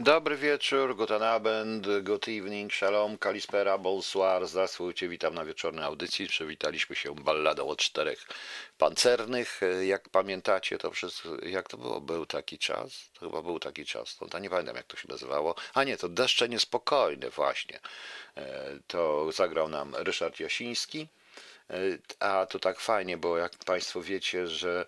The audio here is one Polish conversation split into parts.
Dobry wieczór, guten Abend, good evening, shalom, kalispera, bonsoir, zasłujcie, witam na wieczornej audycji. Przywitaliśmy się balladą o czterech pancernych. Jak pamiętacie, to przez, jak to było, był taki czas? To chyba był taki czas, no, nie pamiętam jak to się nazywało. A nie, to Deszcze Niespokojne właśnie. E, to zagrał nam Ryszard Jasiński. E, a to tak fajnie, bo jak Państwo wiecie, że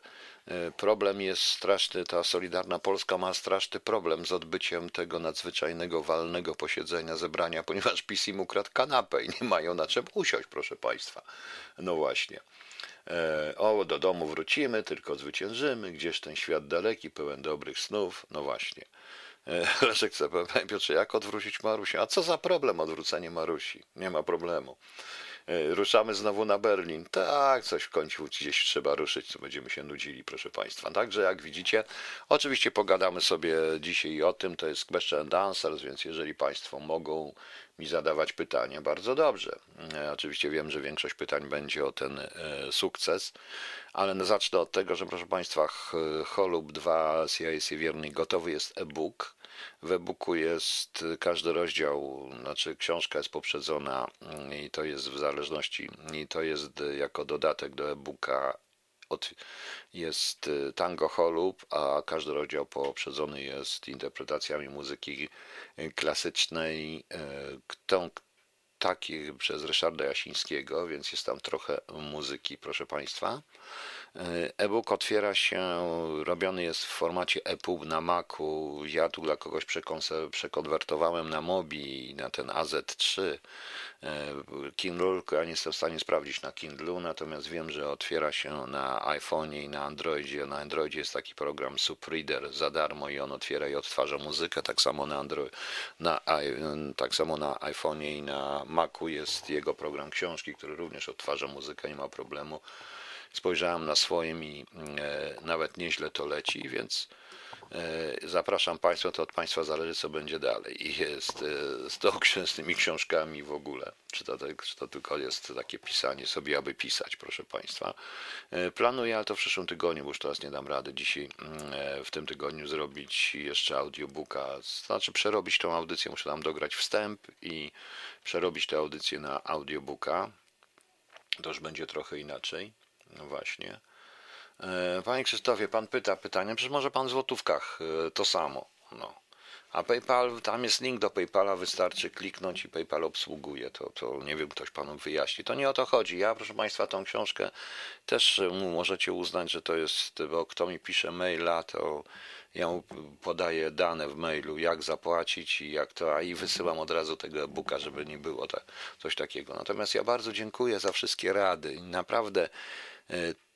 problem jest straszny, ta Solidarna Polska ma straszny problem z odbyciem tego nadzwyczajnego walnego posiedzenia, zebrania, ponieważ PiS im ukradł kanapę i nie mają na czym usiąść, proszę Państwa. No właśnie. E, O, do domu wrócimy, tylko zwyciężymy, gdzieś ten świat daleki, pełen dobrych snów. No właśnie. E, Leszek chce, Piotrze, jak odwrócić Marusię? A co za problem odwrócenie Marusi? Nie ma problemu. E, Ruszamy znowu na Berlin. Tak, coś w końcu gdzieś trzeba ruszyć, co będziemy się nudzili, proszę Państwa. Także jak widzicie, oczywiście pogadamy sobie dzisiaj o tym, to jest question and answers, więc jeżeli Państwo mogą mi zadawać pytania, bardzo dobrze. E, Oczywiście wiem, że większość pytań będzie o ten e, sukces, ale no zacznę od tego, że proszę Państwa, Holub 2 CIC Wierny gotowy jest e-book. W e-booku jest każdy rozdział, znaczy książka jest poprzedzona i to jest w zależności, i to jest jako dodatek do e-booka od, jest tango holub, a każdy rozdział poprzedzony jest interpretacjami muzyki klasycznej, y, tą, taki przez Ryszarda Jasińskiego, więc jest tam trochę muzyki, proszę Państwa. E-book otwiera się, robiony jest w formacie EPUB na Macu. Ja tu dla kogoś przekonwertowałem na Mobi na ten AZ3. E, Kindle, ja nie jestem w stanie sprawdzić na Kindlu, natomiast wiem, że otwiera się na iPhone'ie i na Androidzie. Na Androidzie jest taki program SupReader za darmo i on otwiera i odtwarza muzykę. Tak samo na, Android, na, tak samo na i na Macu jest jego program książki, który również odtwarza muzykę, nie ma problemu. Spojrzałem na swoim i e, nawet nieźle to leci, więc e, zapraszam Państwa, to od Państwa zależy, co będzie dalej. I jest z, tą, z tymi książkami w ogóle. Czy to, czy to tylko jest takie pisanie sobie, aby pisać, proszę Państwa. E, Planuję, ale to w przyszłym tygodniu, bo już teraz nie dam rady dzisiaj mm, w tym tygodniu zrobić jeszcze audiobooka, znaczy przerobić tą audycję, muszę tam dograć wstęp i przerobić tę audycję na audiobooka. To już będzie trochę inaczej. No właśnie. E, Panie Krzysztofie, pan pyta pytanie, przecież może pan w złotówkach e, to samo. No. A PayPal, tam jest link do PayPala, wystarczy kliknąć i PayPal obsługuje. To, to nie wiem, ktoś panu wyjaśni. To nie o to chodzi. Ja, proszę państwa, tą książkę też możecie uznać, że to jest, bo kto mi pisze maila, to ja mu podaję dane w mailu, jak zapłacić i jak to, a i wysyłam od razu tego e-booka, żeby nie było tak, coś takiego. Natomiast ja bardzo dziękuję za wszystkie rady naprawdę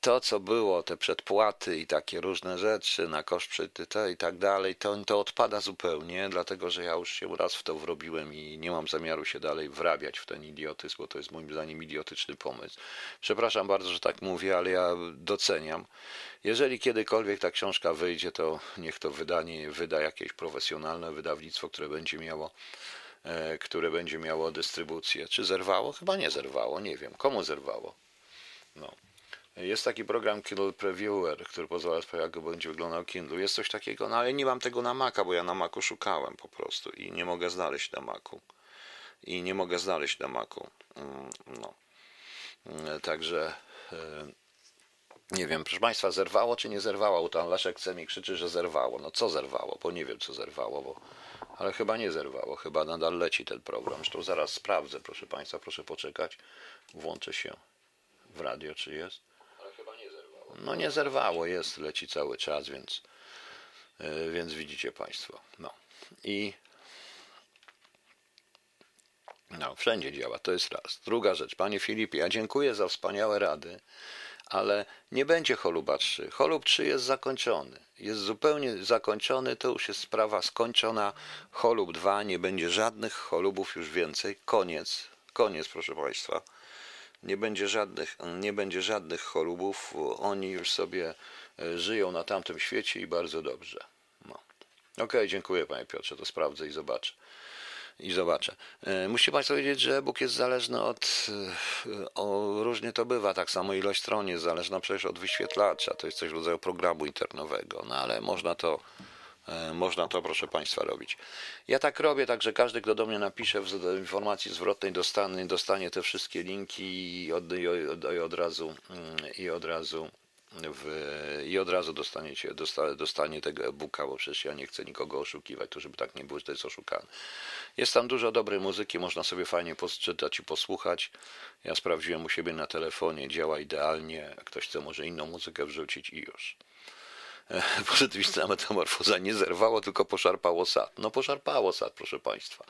to, co było, te przedpłaty i takie różne rzeczy na koszt przytyte i tak dalej, to, to odpada zupełnie, dlatego że ja już się raz w to wrobiłem i nie mam zamiaru się dalej wrabiać w ten idiotyzm, bo to jest moim zdaniem idiotyczny pomysł. Przepraszam bardzo, że tak mówię, ale ja doceniam. Jeżeli kiedykolwiek ta książka wyjdzie, to niech to wydanie wyda jakieś profesjonalne wydawnictwo, które będzie miało e, które będzie miało dystrybucję. Czy zerwało? Chyba nie zerwało, nie wiem. Komu zerwało? No. Jest taki program Kindle Previewer, który pozwala sprawdzić, jak będzie wyglądał Kindle. Jest coś takiego, no ale nie mam tego na Maca, bo ja na Macu szukałem po prostu i nie mogę znaleźć na Macu. I nie mogę znaleźć na Macu. Mm, No. Mm, Także e, nie wiem, proszę Państwa, zerwało czy nie zerwało? Tam Leszek chce mi krzyczy, że zerwało. No co zerwało? Bo nie wiem, co zerwało, bo... ale chyba nie zerwało. Chyba nadal leci ten program. Zresztą zaraz sprawdzę, proszę Państwa, proszę poczekać. Włączę się w radio, czy jest. Ale chyba nie zerwało. No nie zerwało, jest, leci cały czas, więc, yy, więc widzicie Państwo. No i no, wszędzie działa, to jest raz. Druga rzecz, Panie Filipie, ja dziękuję za wspaniałe rady, ale nie będzie choluba 3. Cholub 3 jest zakończony. Jest zupełnie zakończony, to już jest sprawa skończona. Cholub 2, nie będzie żadnych cholubów już więcej. Koniec, koniec, proszę Państwa. Nie będzie żadnych, nie będzie żadnych cholubów. Oni już sobie e, żyją na tamtym świecie i bardzo dobrze. No. Okej, dziękuję Panie Piotrze, to sprawdzę i zobaczę i zobaczę. E, Musicie Państwo wiedzieć, że e-book jest zależny od, e, o, różnie to bywa, tak samo ilość stron jest zależna przecież od wyświetlacza, to jest coś w rodzaju programu internowego, no ale można to, można to, proszę Państwa, robić. Ja tak robię, także każdy, kto do mnie napisze w informacji zwrotnej, dostanie, dostanie te wszystkie linki i od, i od, i od razu mm, i od razu w, i od razu dostaniecie, dosta, dostanie tego e-booka, bo przecież ja nie chcę nikogo oszukiwać, to żeby tak nie było, że to jest oszukane. Jest tam dużo dobrej muzyki, można sobie fajnie poczytać i posłuchać. Ja sprawdziłem u siebie na telefonie, działa idealnie. Ktoś chce może inną muzykę wrzucić i już. Pozytywistyczna metamorfoza nie zerwało, tylko poszarpało sad. No poszarpało sad, proszę Państwa.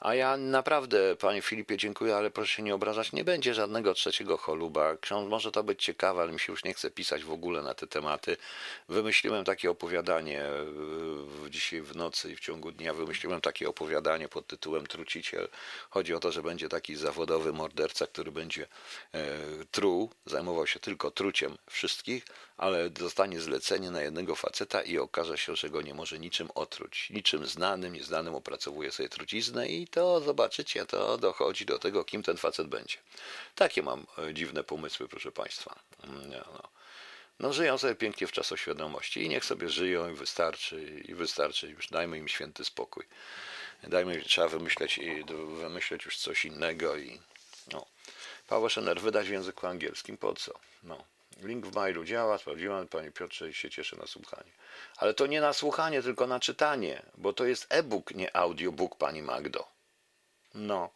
A ja naprawdę, panie Filipie, dziękuję, ale proszę się nie obrażać, nie będzie żadnego trzeciego choluba. Książ może to być ciekawe, ale mi się już nie chce pisać w ogóle na te tematy. Wymyśliłem takie opowiadanie dzisiaj w nocy i w ciągu dnia wymyśliłem takie opowiadanie pod tytułem Truciciel. Chodzi o to, że będzie taki zawodowy morderca, który będzie e, truł, zajmował się tylko truciem wszystkich, ale dostanie zlecenie na jednego faceta i okaże się, że go nie może niczym otruć. Niczym znanym, nieznanym opracowuje sobie truciznę i to zobaczycie, to dochodzi do tego, kim ten facet będzie. Takie mam e, dziwne pomysły, proszę Państwa. Mm, no. no żyją sobie pięknie w czasoświadomości i niech sobie żyją i wystarczy, i wystarczy, już dajmy im święty spokój. Dajmy, trzeba wymyśleć, wymyśleć już coś innego i no. Szener wydać w języku angielskim, po co? No. Link w mailu działa, sprawdziłem, panie Piotrze, i się cieszę na słuchanie. Ale to nie na słuchanie, tylko na czytanie, bo to jest e-book, nie audiobook, pani Magdo. No.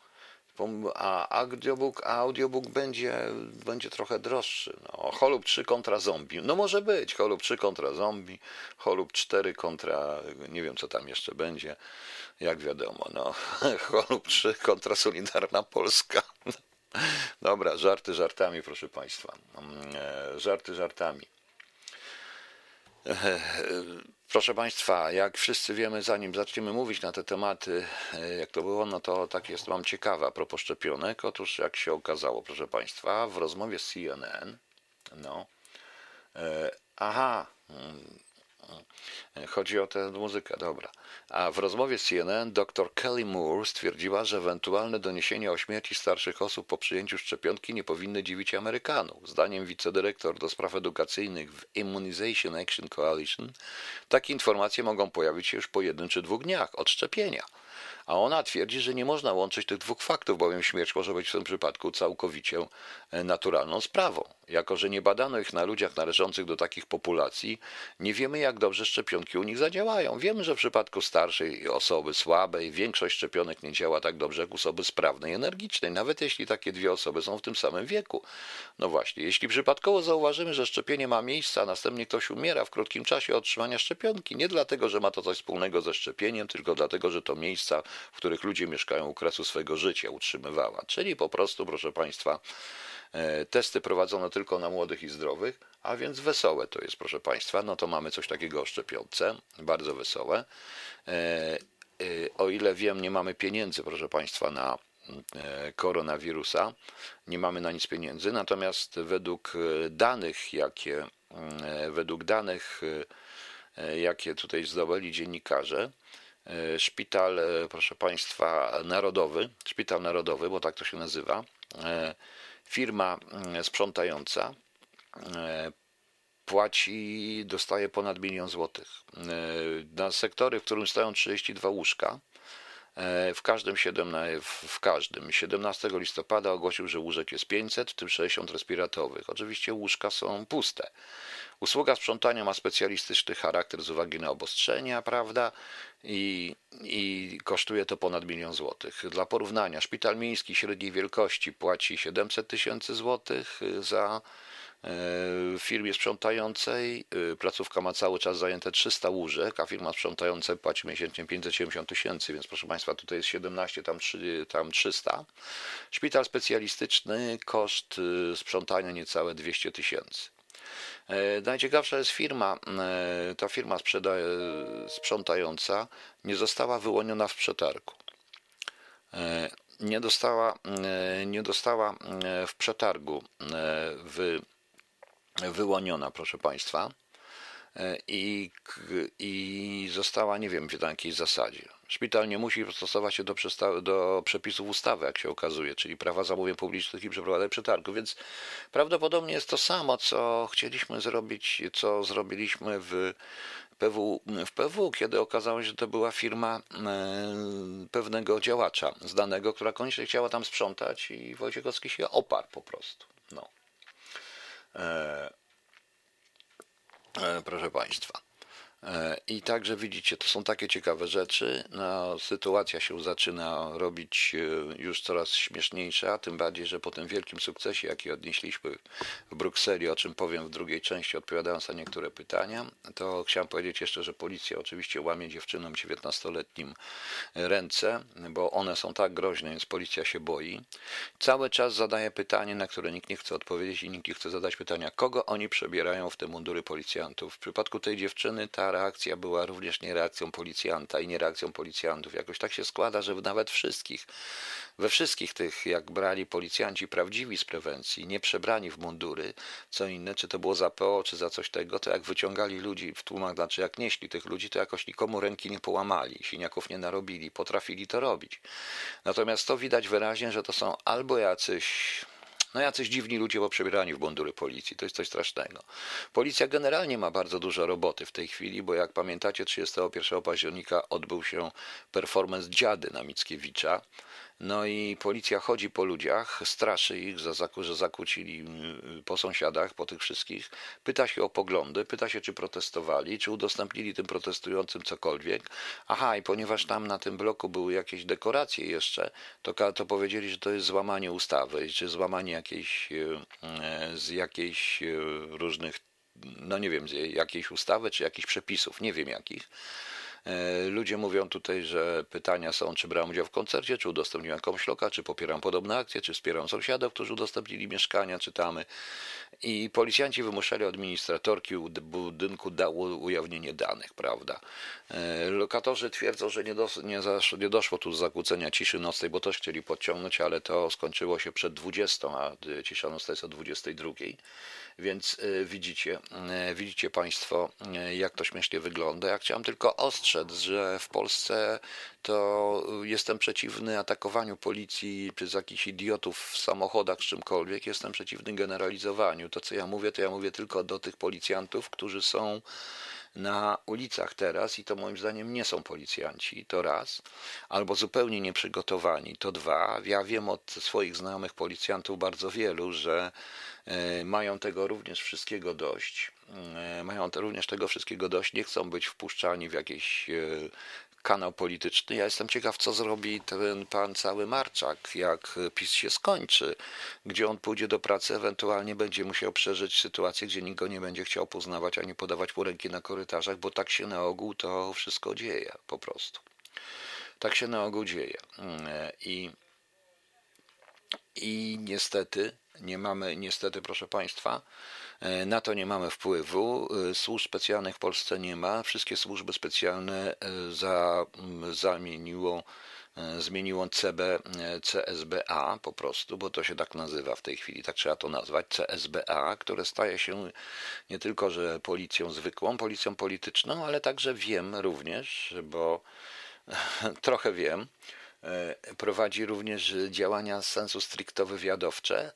A audiobook, a audiobook będzie, będzie trochę droższy. No, Holub 3 kontra zombie. No może być. Holub 3 kontra zombie. Holub 4 kontra, nie wiem co tam jeszcze będzie. Jak wiadomo, no. Holub 3 kontra Solidarna Polska. Dobra, żarty żartami, proszę Państwa. Mm, e, żarty żartami. E, proszę Państwa, jak wszyscy wiemy, zanim zaczniemy mówić na te tematy, e, jak to było, no to tak jest, mam ciekawe a propos szczepionek. Otóż, jak się okazało, proszę Państwa, w rozmowie z CNN, no, aha, mm, Chodzi o tę muzykę, dobra. A w rozmowie z CNN dr Kelly Moore stwierdziła, że ewentualne doniesienia o śmierci starszych osób po przyjęciu szczepionki nie powinny dziwić Amerykanów. Zdaniem wicedyrektor do spraw edukacyjnych w Immunization Action Coalition, takie informacje mogą pojawić się już po jednym czy dwóch dniach od szczepienia. A ona twierdzi, że nie można łączyć tych dwóch faktów, bowiem śmierć może być w tym przypadku całkowicie e, naturalną sprawą. Jako, że nie badano ich na ludziach należących do takich populacji, nie wiemy, jak dobrze szczepionki u nich zadziałają. Wiemy, że w przypadku starszej osoby słabej większość szczepionek nie działa tak dobrze jak u osoby sprawnej, energicznej, nawet jeśli takie dwie osoby są w tym samym wieku. No właśnie, jeśli przypadkowo zauważymy, że szczepienie ma miejsce, a następnie ktoś umiera w krótkim czasie otrzymania szczepionki, nie dlatego, że ma to coś wspólnego ze szczepieniem, tylko dlatego, że to miejsca, w których ludzie mieszkają u kresu życia, utrzymywała. Czyli po prostu, proszę Państwa, testy prowadzone tylko na młodych i zdrowych, a więc wesołe to jest, proszę Państwa. No to mamy coś takiego o szczepionce, bardzo wesołe. E, e, o ile wiem, nie mamy pieniędzy, proszę Państwa, na koronawirusa. Nie mamy na nic pieniędzy, natomiast według danych, jakie według danych, jakie tutaj zdobyli dziennikarze, E, szpital, e, proszę Państwa, narodowy, szpital narodowy, bo tak to się nazywa, e, firma sprzątająca płaci, dostaje ponad milion złotych. Na sektory, w którym stoją 32 łóżka, w każdym, 7, w każdym 17 listopada ogłosił, że łóżek jest 500, w tym 60 respiratowych. Oczywiście łóżka są puste. Usługa sprzątania ma specjalistyczny charakter z uwagi na obostrzenia, prawda? I, I kosztuje to ponad milion złotych. Dla porównania, szpital miejski średniej wielkości płaci 700 tysięcy złotych za w firmie sprzątającej y, placówka ma cały czas zajęte 300 łóżek, a firma sprzątająca płaci miesięcznie 570 tysięcy, więc proszę Państwa, tutaj jest 17, tam, 3, tam 300. Szpital specjalistyczny, koszt y, sprzątania niecałe 200 tysięcy. E, najciekawsza jest firma, e, ta firma sprzątająca nie została wyłoniona w przetargu. E, nie dostała, nie dostała w przetargu w wyłoniona, proszę Państwa, e, i, i została, nie wiem, na jakiej zasadzie. Szpital nie musi stosować się do, do, przepisów ustawy, jak się okazuje, czyli prawa zamówień publicznych i przeprowadzania przetargu, więc prawdopodobnie jest to samo, co chcieliśmy zrobić, co zrobiliśmy w PW, w PW, kiedy okazało się, że to była firma pewnego działacza znanego, która koniecznie chciała tam sprzątać i Wojciechowski się oparł po prostu. No. E, e, proszę Państwa. E, I także widzicie, to są takie ciekawe rzeczy. No, sytuacja się zaczyna robić e, już coraz śmieszniejsza, tym bardziej, że po tym wielkim sukcesie, jaki odnieśliśmy w Brukseli, o czym powiem w drugiej części, odpowiadając na niektóre pytania, to chciałem powiedzieć jeszcze, że policja oczywiście łamie dziewczynom 19-letnim ręce, bo one są tak groźne, więc policja się boi. Cały czas zadaje pytanie, na które nikt nie chce odpowiedzieć i nikt nie chce zadać pytania, kogo oni przebierają w te mundury policjantów. W przypadku tej dziewczyny ta reakcja była również nie reakcją policjanta i nie reakcją policjantów. Jakoś tak się składa, że nawet wszystkich, we wszystkich tych, jak brali policjanci prawdziwi z prewencji, nie przebrani w mundury, co inne, czy to było za PO, czy za coś tego, to jak wyciągali ludzi w tłumach, znaczy jak nieśli tych ludzi, to jakoś nikomu ręki nie połamali, siniaków nie narobili, potrafili to robić. Natomiast to widać wyraźnie, że to są albo jacyś no jacyś dziwni ludzie przebierani w mundury policji. To jest coś strasznego. Policja generalnie ma bardzo dużo roboty w tej chwili, bo jak pamiętacie, 31 października odbył się performance Dziady na Mickiewicza. No i policja chodzi po ludziach, straszy ich, że zakłócili y, po sąsiadach, po tych wszystkich. Pyta się o poglądy, pyta się, czy protestowali, czy udostępnili tym protestującym cokolwiek. Aha, i ponieważ tam na tym bloku były jakieś dekoracje jeszcze, to, to powiedzieli, że to jest złamanie ustawy, czy złamanie jakiejś, y, y, z jakiejś różnych, no nie wiem, jakiejś ustawy, czy jakichś przepisów, nie wiem jakich. E, ludzie mówią tutaj, że pytania są, czy brałem udział w koncercie, czy udostępniłem jakąś loka, czy popieram podobne akcje, czy wspieram sąsiadów, którzy udostępnili mieszkania, czytamy. I policjanci wymuszali administratorki budynku dało ujawnienie danych, prawda? E, lokatorzy twierdzą, że nie, dos, nie, nie doszło tu do zakłócenia ciszy nocnej, bo też chcieli podciągnąć, ale to skończyło się przed 20, a cisza nocna jest o 22. Więc e, widzicie, widzicie Państwo, jak to śmiesznie wygląda. Ja chciałem tylko ostrzec, że w Polsce to jestem przeciwny atakowaniu policji przez jakichś idiotów w samochodach czy czymkolwiek. Jestem przeciwny generalizowaniu. To, co ja mówię, to ja mówię tylko do tych policjantów, którzy są na ulicach teraz i to moim zdaniem nie są policjanci, to raz, albo zupełnie nieprzygotowani, to dwa. Ja wiem od swoich znajomych policjantów bardzo wielu, że e, mają tego również wszystkiego dość, e, mają również tego wszystkiego dość, nie chcą być wpuszczani w jakieś e, kanał polityczny. Ja jestem ciekaw, co zrobi ten pan cały Marczak, jak PiS się skończy, gdzie on pójdzie do pracy, ewentualnie będzie musiał przeżyć sytuację, gdzie nikt go nie będzie chciał poznawać ani podawać mu ręki na korytarzach, bo tak się na ogół to wszystko dzieje po prostu. Tak się na ogół dzieje. I, i niestety, nie mamy, niestety, proszę Państwa, E, na to nie mamy wpływu. E, służb specjalnych w Polsce nie ma. Wszystkie służby specjalne e, za, zamieniło zmieniło CB, CSBA po prostu, bo to się tak nazywa w tej chwili, tak trzeba to nazwać, CSBA, które staje się nie tylko, że policją zwykłą, policją polityczną, ale także wiem również, bo trochę wiem, prowadzi również działania sensu stricto wywiadowcze,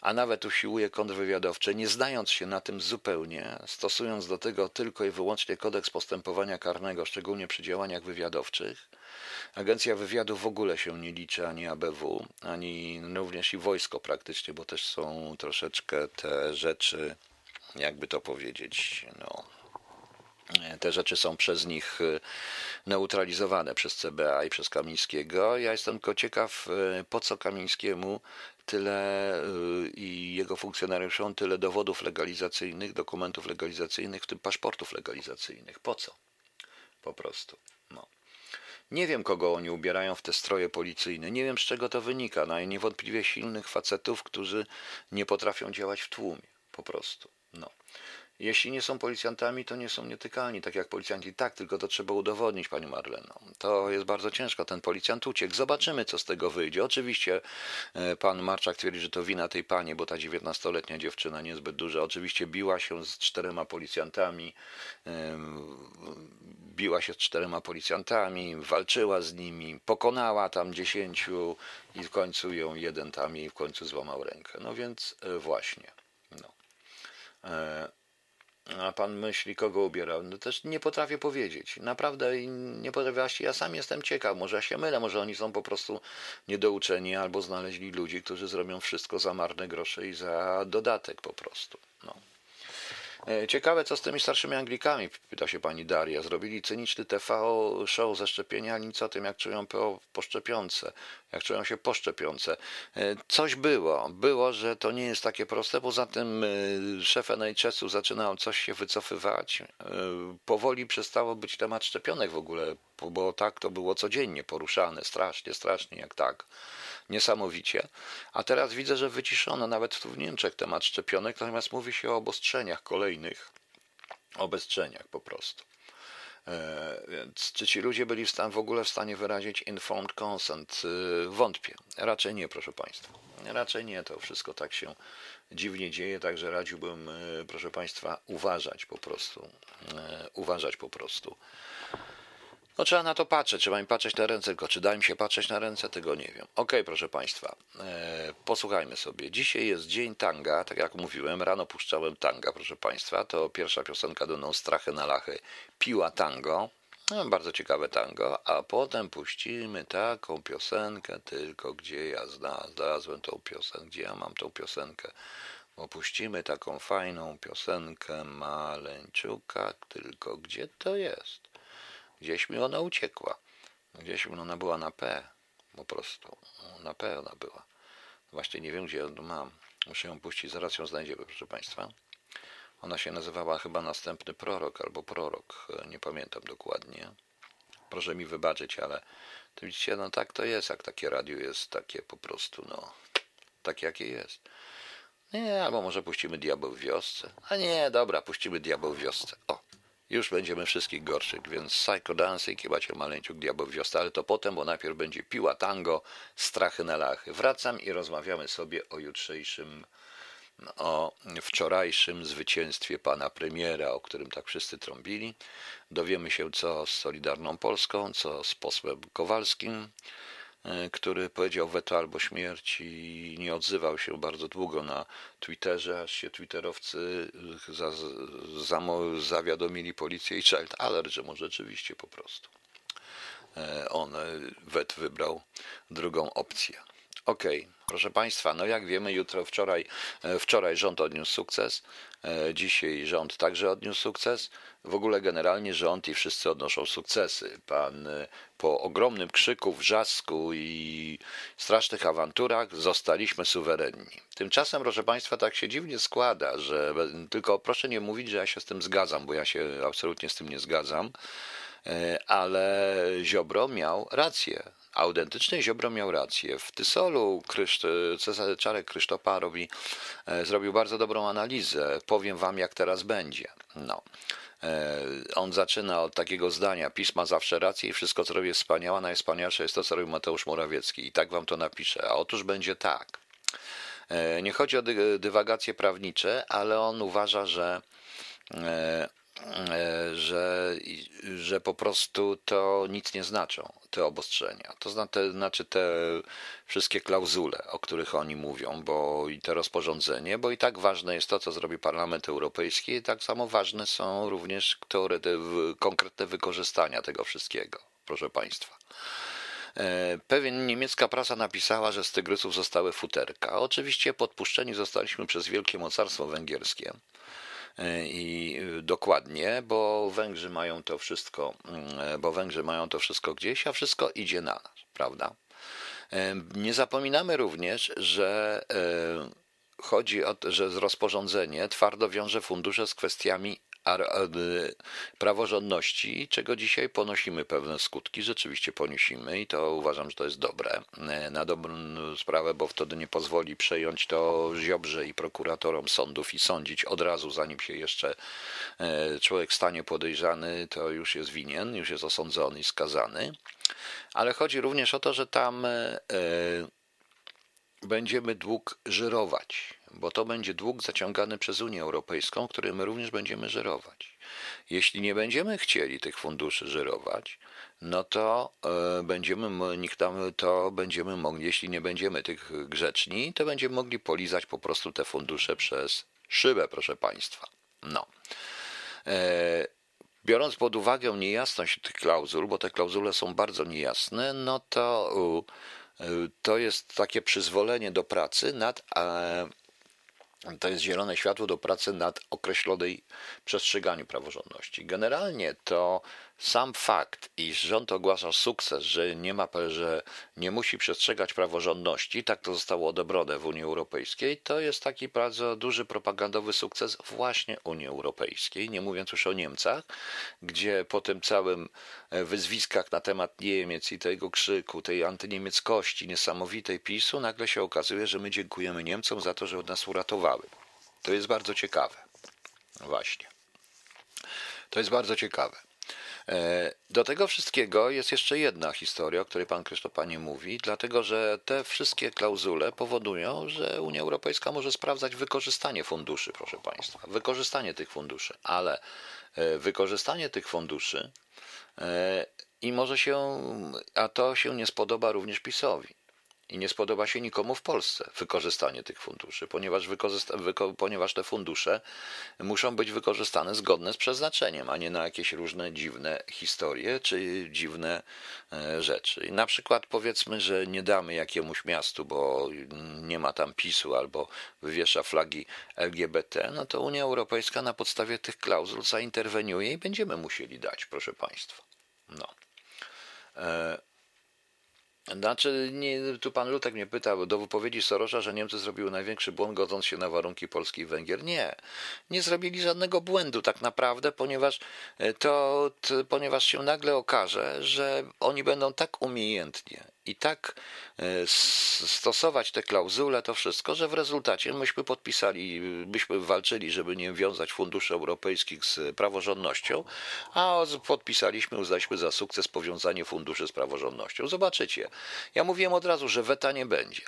a nawet usiłuje kontrwywiadowcze, nie znając się na tym zupełnie, stosując do tego tylko i wyłącznie kodeks postępowania karnego, szczególnie przy działaniach wywiadowczych. Agencja wywiadu w ogóle się nie liczy, ani ABW, ani również i wojsko praktycznie, bo też są troszeczkę te rzeczy, jakby to powiedzieć, no, te rzeczy są przez nich y, neutralizowane przez CBA i przez Kamińskiego. Ja jestem tylko ciekaw, y, po co Kamińskiemu tyle y, i jego funkcjonariuszom tyle dowodów legalizacyjnych, dokumentów legalizacyjnych, w tym paszportów legalizacyjnych. Po co? Po prostu. No. Nie wiem, kogo oni ubierają w te stroje policyjne. Nie wiem, z czego to wynika. No, niewątpliwie silnych facetów, którzy nie potrafią działać w tłumie. Po prostu. Jeśli nie są policjantami, to nie są nietykalni, tak jak policjanci. Tak, tylko to trzeba udowodnić, pani Marleno. To jest bardzo ciężko. Ten policjant uciekł. Zobaczymy, co z tego wyjdzie. Oczywiście e, pan Marczak twierdzi, że to wina tej pani, bo ta 19-letnia dziewczyna niezbyt duża. Oczywiście biła się z czterema policjantami. Biła się z czterema policjantami, walczyła z nimi, pokonała tam dziesięciu i w końcu ją jeden tam jej w końcu złamał rękę. No więc e, właśnie. No. A pan myśli, kogo ubierał? No też nie potrafię powiedzieć. Naprawdę nie potrafię. Ja sam jestem ciekaw. Może ja się mylę, może oni są po prostu niedouczeni albo znaleźli ludzi, którzy zrobią wszystko za marne grosze i za dodatek po prostu. No. E, ciekawe, co z tymi starszymi Anglikami, pyta się pani Daria. Zrobili cyniczny TV show ze szczepienia, nic o tym, jak czują po szczepionce, jak czują się po szczepionce. E, coś było. Było, że to nie jest takie proste. Poza tym e, szef NHS-u zaczynał coś się wycofywać. Powoli przestało być temat szczepionek w ogóle, bo tak to było codziennie poruszane, strasznie, strasznie jak tak niesamowicie. A teraz widzę, że wyciszono nawet w Niemczech temat szczepionek, natomiast mówi się o obostrzeniach kolejnych, obostrzeniach po prostu. E, więc czy ci ludzie byli w, w ogóle w stanie wyrazić informed consent? E, wątpię. Raczej nie, proszę Państwa. Raczej nie. To wszystko tak się dziwnie dzieje, także radziłbym, e, proszę Państwa, uważać po prostu. Uważać po prostu. No trzeba na to patrzeć, trzeba im patrzeć na ręce, tylko czy da im się patrzeć na ręce, tego nie wiem. Ok, proszę Państwa, e, posłuchajmy sobie. Dzisiaj jest dzień tanga, tak jak mówiłem, rano puszczałem tanga, proszę Państwa. To pierwsza piosenka do mną Strachy na lachy, Piła Tango. No, bardzo ciekawe tango, a potem puścimy taką piosenkę, tylko gdzie ja znalazłem tą piosenkę, gdzie ja mam tą piosenkę. Opuścimy taką fajną piosenkę Maleńczuka, tylko gdzie to jest? Gdzieś mi ona uciekła. Gdzieś ona była na P. Po prostu. Na P ona była. Właśnie nie wiem, gdzie ją mam. Muszę ją puścić, zaraz ją znajdziemy, proszę Państwa. Ona się nazywała chyba Następny Prorok albo Prorok. Nie pamiętam dokładnie. Proszę mi wybaczyć, ale to widzicie, no tak to jest, jak takie radio jest takie po prostu, no, takie jakie jest. Nie, albo może puścimy Diabeł w wiosce. A nie, dobra, puścimy Diabeł w wiosce. O, już będziemy wszystkich gorszych, więc Psycho Dancing i Baciel Maleńciuk, Diabeł Wiosna, ale to potem, bo najpierw będzie piła tango, strachy na lachy. Wracam i rozmawiamy sobie o jutrzejszym, o wczorajszym zwycięstwie pana premiera, o którym tak wszyscy trąbili. Dowiemy się, co z Solidarną Polską, co z posłem Kowalskim, który powiedział weto albo śmierć i nie odzywał się bardzo długo na Twitterze, aż się twitterowcy za, za, zawiadomili policję i Child Alert, że może rzeczywiście po prostu e, on e, wet wybrał drugą opcję. Okej, okay. proszę Państwa, no jak wiemy, jutro, wczoraj, wczoraj rząd odniósł sukces, dzisiaj rząd także odniósł sukces. W ogóle generalnie rząd i wszyscy odnoszą sukcesy. Pan po ogromnym krzyku, wrzasku i strasznych awanturach zostaliśmy suwerenni. Tymczasem, proszę Państwa, tak się dziwnie składa, że tylko proszę nie mówić, że ja się z tym zgadzam, bo ja się absolutnie z tym nie zgadzam, e, ale Ziobro miał rację. Autentycznie Ziobro miał rację. W Tysolu Cezary Czarek Krzysztopa robi, e, zrobił bardzo dobrą analizę. Powiem wam, jak teraz będzie. No. E, on zaczyna od takiego zdania, pisma zawsze rację i wszystko, co robi jest wspaniałe, najwspanialsze jest to, co robi Mateusz Morawiecki. I tak wam to napiszę. A otóż będzie tak. E, nie chodzi o dywagacje prawnicze, ale on uważa, że że, że po prostu to nic nie znaczą, te obostrzenia. To znaczy te wszystkie klauzule, o których oni mówią, bo i te rozporządzenie, bo i tak ważne jest to, co zrobi Parlament Europejski, i tak samo ważne są również teorie, konkretne wykorzystania tego wszystkiego, proszę Państwa. E, pewien niemiecka prasa napisała, że z tygrysów zostały futerka. Oczywiście podpuszczeni zostaliśmy przez wielkie mocarstwo węgierskie E, i e, dokładnie, bo Węgrzy mają to wszystko, mm, bo Węgrzy mają to wszystko gdzieś, a wszystko idzie na nas, prawda? E, nie zapominamy również, że chodzi o to, że rozporządzenie twardo wiąże fundusze z kwestiami praworządności, czego dzisiaj ponosimy pewne skutki, rzeczywiście ponosimy i to uważam, że to jest dobre e, na dobrą sprawę, bo wtedy nie pozwoli przejąć to Ziobrze i prokuratorom sądów i sądzić od razu, zanim się jeszcze e, człowiek stanie podejrzany, to już jest winien, już jest osądzony i skazany. Ale chodzi również o to, że tam e, będziemy dług żyrować bo to będzie dług zaciągany przez Unię Europejską, który my również będziemy żerować. Jeśli nie będziemy chcieli tych funduszy żerować, no to e, będziemy, nikt tam, to będziemy mogli, jeśli nie będziemy tych grzeczni, to będziemy mogli polizać po prostu te fundusze przez szybę, proszę Państwa. No. E, biorąc pod uwagę niejasność tych klauzul, bo te klauzule są bardzo niejasne, no to to jest takie przyzwolenie do pracy nad to jest zielone światło do pracy nad określonej przestrzeganiu praworządności. Generalnie to sam fakt, iż rząd ogłasza sukces, że nie ma, że nie musi przestrzegać praworządności, tak to zostało odebrane w Unii Europejskiej, to jest taki bardzo duży propagandowy sukces właśnie Unii Europejskiej, nie mówiąc już o Niemcach, gdzie po tym całym e, wyzwiskach na temat Niemiec i tego krzyku, tej antyniemieckości niesamowitej PiSu, nagle się okazuje, że my dziękujemy Niemcom za to, że nas uratowały. To jest bardzo ciekawe. Właśnie. To jest bardzo ciekawe. E, do tego wszystkiego jest jeszcze jedna historia, o której pan Krzysztof nie mówi, dlatego że te wszystkie klauzule powodują, że Unia Europejska może sprawdzać wykorzystanie funduszy, proszę państwa, wykorzystanie tych funduszy, ale e, wykorzystanie tych funduszy e, i może się, a to się nie spodoba również PiSowi i nie spodoba się nikomu w Polsce wykorzystanie tych funduszy, ponieważ, wyko ponieważ te fundusze muszą być wykorzystane zgodne z przeznaczeniem, a nie na jakieś różne dziwne historie czy dziwne e, rzeczy. I na przykład powiedzmy, że nie damy jakiemuś miastu, bo nie ma tam PiSu albo wywiesza flagi LGBT, no to Unia Europejska na podstawie tych klauzul zainterweniuje i będziemy musieli dać, proszę Państwa. No. E, znaczy, nie, tu pan Lutek mnie pytał do wypowiedzi Sorosza, że Niemcy zrobiły największy błąd, godząc się na warunki Polski i Węgier. Nie, nie zrobili żadnego błędu tak naprawdę, ponieważ e, to, to ponieważ się nagle okaże, że oni będą tak umiejętnie i tak e, stosować te klauzule, to wszystko, że w rezultacie myśmy podpisali, byśmy walczyli, żeby nie wiązać funduszy europejskich z praworządnością, a podpisaliśmy, uznaliśmy za sukces powiązanie funduszy z praworządnością. Zobaczycie. Ja mówiłem od razu, że weta nie będzie.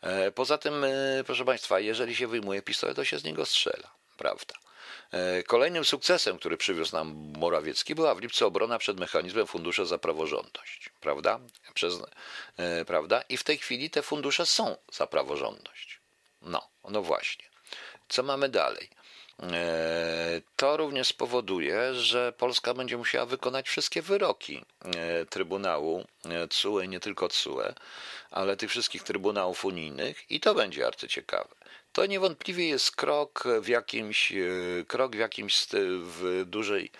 E, poza tym, e, proszę Państwa, jeżeli się wyjmuje pistolet, to się z niego strzela, prawda? E, kolejnym sukcesem, który przywiózł nam Morawiecki, była w lipcu obrona przed mechanizmem fundusze za praworządność, prawda? Przez, e, prawda? I w tej chwili te fundusze są za praworządność. No, no właśnie. Co mamy dalej? E, to również spowoduje, że Polska będzie musiała wykonać wszystkie wyroki Trybunału TSUE, nie tylko TSUE, ale tych wszystkich trybunałów unijnych i to będzie arcyciekawe to niewątpliwie jest krok w jakimś, e, krok w jakimś w dużej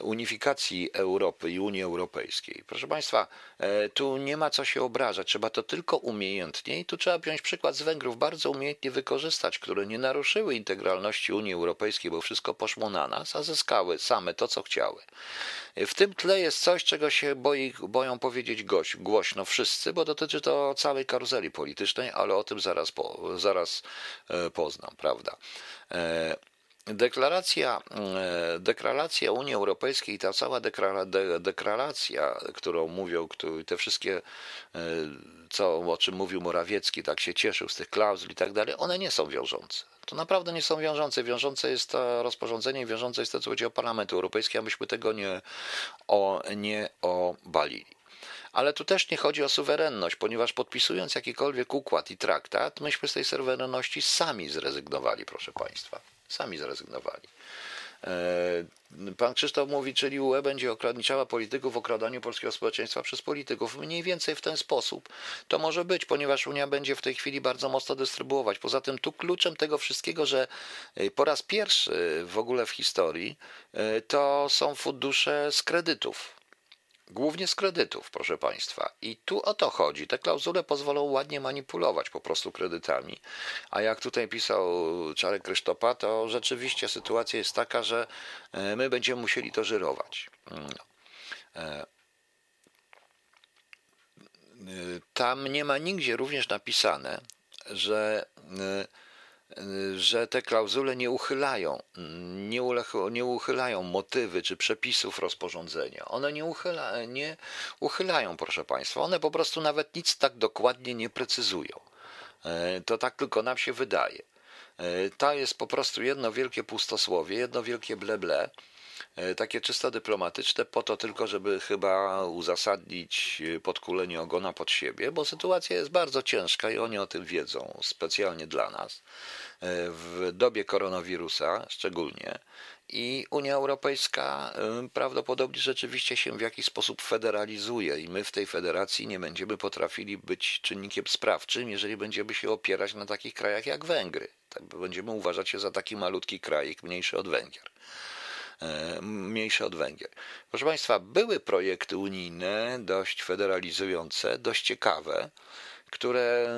unifikacji Europy i Unii Europejskiej. Proszę Państwa, e, tu nie ma co się obrażać, trzeba to tylko umiejętnie i tu trzeba wziąć przykład z Węgrów, bardzo umiejętnie wykorzystać, które nie naruszyły integralności Unii Europejskiej, bo wszystko poszło na nas, a zyskały same to, co chciały. W tym tle jest coś, czego się boi, boją powiedzieć głośno wszyscy, bo dotyczy to całej karuzeli politycznej, ale o tym zaraz, po, zaraz e, poznam, prawda? E, deklaracja, e, deklaracja Unii Europejskiej, ta cała deklaracja, którą mówią, te wszystkie, co, o czym mówił Morawiecki, tak się cieszył z tych klauzul i tak dalej, one nie są wiążące to naprawdę nie są wiążące. Wiążące jest to rozporządzenie, wiążące jest to, co chodzi o Parlament Europejski, a myśmy tego nie, o, nie obalili. Ale tu też nie chodzi o suwerenność, ponieważ podpisując jakikolwiek układ i traktat, myśmy z tej suwerenności sami zrezygnowali, proszę Państwa. Sami zrezygnowali. E, pan Krzysztof mówi, czyli UE będzie ograniczała polityków w okradaniu polskiego społeczeństwa przez polityków. Mniej więcej w ten sposób to może być, ponieważ Unia będzie w tej chwili bardzo mocno dystrybuować. Poza tym tu kluczem tego wszystkiego, że e, po raz pierwszy w ogóle w historii e, to są fundusze z kredytów. Głównie z kredytów, proszę Państwa. I tu o to chodzi. Te klauzule pozwolą ładnie manipulować po prostu kredytami. A jak tutaj pisał Czarek Krysztopa, to rzeczywiście sytuacja jest taka, że e, my będziemy musieli to żyrować. No. E, tam nie ma nigdzie również napisane, że e, że te klauzule nie uchylają, nie, nie uchylają motywy czy przepisów rozporządzenia. One nie, uchyla, nie uchylają, proszę Państwa. One po prostu nawet nic tak dokładnie nie precyzują. E, to tak tylko nam się wydaje. E, to jest po prostu jedno wielkie pustosłowie, jedno wielkie bleble. E, takie czysto dyplomatyczne, po to tylko, żeby chyba uzasadnić e, podkulenie ogona pod siebie, bo sytuacja jest bardzo ciężka i oni o tym wiedzą, specjalnie dla nas. E, w dobie koronawirusa szczególnie. I Unia Europejska prawdopodobnie rzeczywiście się w jakiś sposób federalizuje, i my w tej federacji nie będziemy potrafili być czynnikiem sprawczym, jeżeli będziemy się opierać na takich krajach jak Węgry. Tak, będziemy uważać się za taki malutki kraj, mniejszy od Węgier. E, mniejsze od Węgier. Proszę Państwa, były projekty unijne dość federalizujące, dość ciekawe, które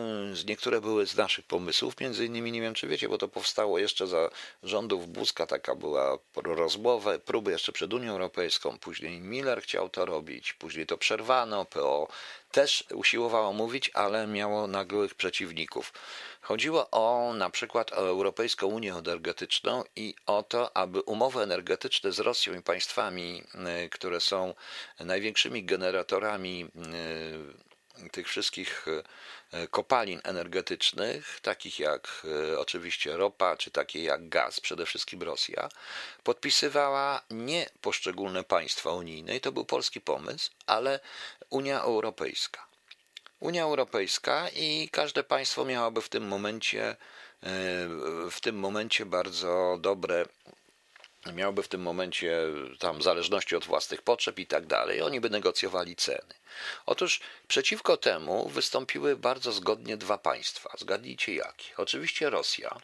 niektóre były z naszych pomysłów, między innymi nie wiem czy wiecie, bo to powstało jeszcze za rządów Buzka, taka była rozmowa, próby jeszcze przed Unią Europejską, później Miller chciał to robić, później to przerwano, PO też usiłowało mówić, ale miało nagłych przeciwników. Chodziło o na przykład o Europejską Unię Energetyczną i o to, aby umowy energetyczne z Rosją i państwami, y, które są największymi generatorami y, tych wszystkich y, kopalin energetycznych, takich jak oczywiście ropa, czy takie jak gaz, przede wszystkim Rosja, podpisywała nie poszczególne państwa unijne, i to był polski pomysł, ale Unia Europejska. Unia Europejska i każde państwo miałoby w tym momencie e, w tym momencie bardzo dobre miałby w tym momencie tam zależności od własnych potrzeb i tak dalej. Oni by negocjowali ceny. Otóż przeciwko temu wystąpiły bardzo zgodnie dwa państwa. Zgadnijcie jakie? Oczywiście Rosja.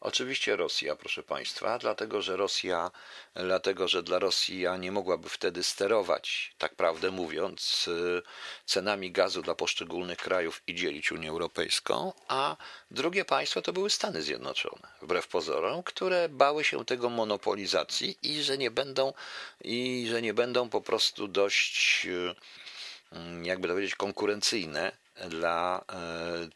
Oczywiście Rosja, proszę Państwa, dlatego że Rosja, dlatego że dla Rosja nie mogłaby wtedy sterować, tak prawdę mówiąc, y, cenami gazu dla poszczególnych krajów i dzielić Unię Europejską, a drugie państwo to były Stany Zjednoczone, wbrew pozorom, które bały się tego monopolizacji i że nie będą i że nie będą po prostu dość y, jakby to powiedzieć konkurencyjne dla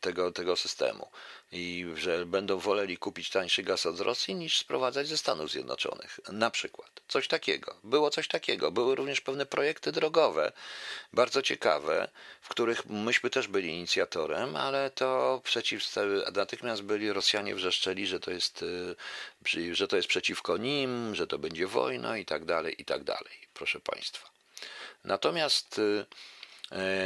tego, tego systemu i że będą woleli kupić tańszy gaz od Rosji niż sprowadzać ze Stanów Zjednoczonych. Na przykład. Coś takiego. Było coś takiego. Były również pewne projekty drogowe, bardzo ciekawe, w których myśmy też byli inicjatorem, ale to przeciw, natychmiast byli Rosjanie wrzeszczeli, że to jest, y, że to jest przeciwko nim, że to będzie wojna i tak dalej, i tak dalej, proszę Państwa. Natomiast y,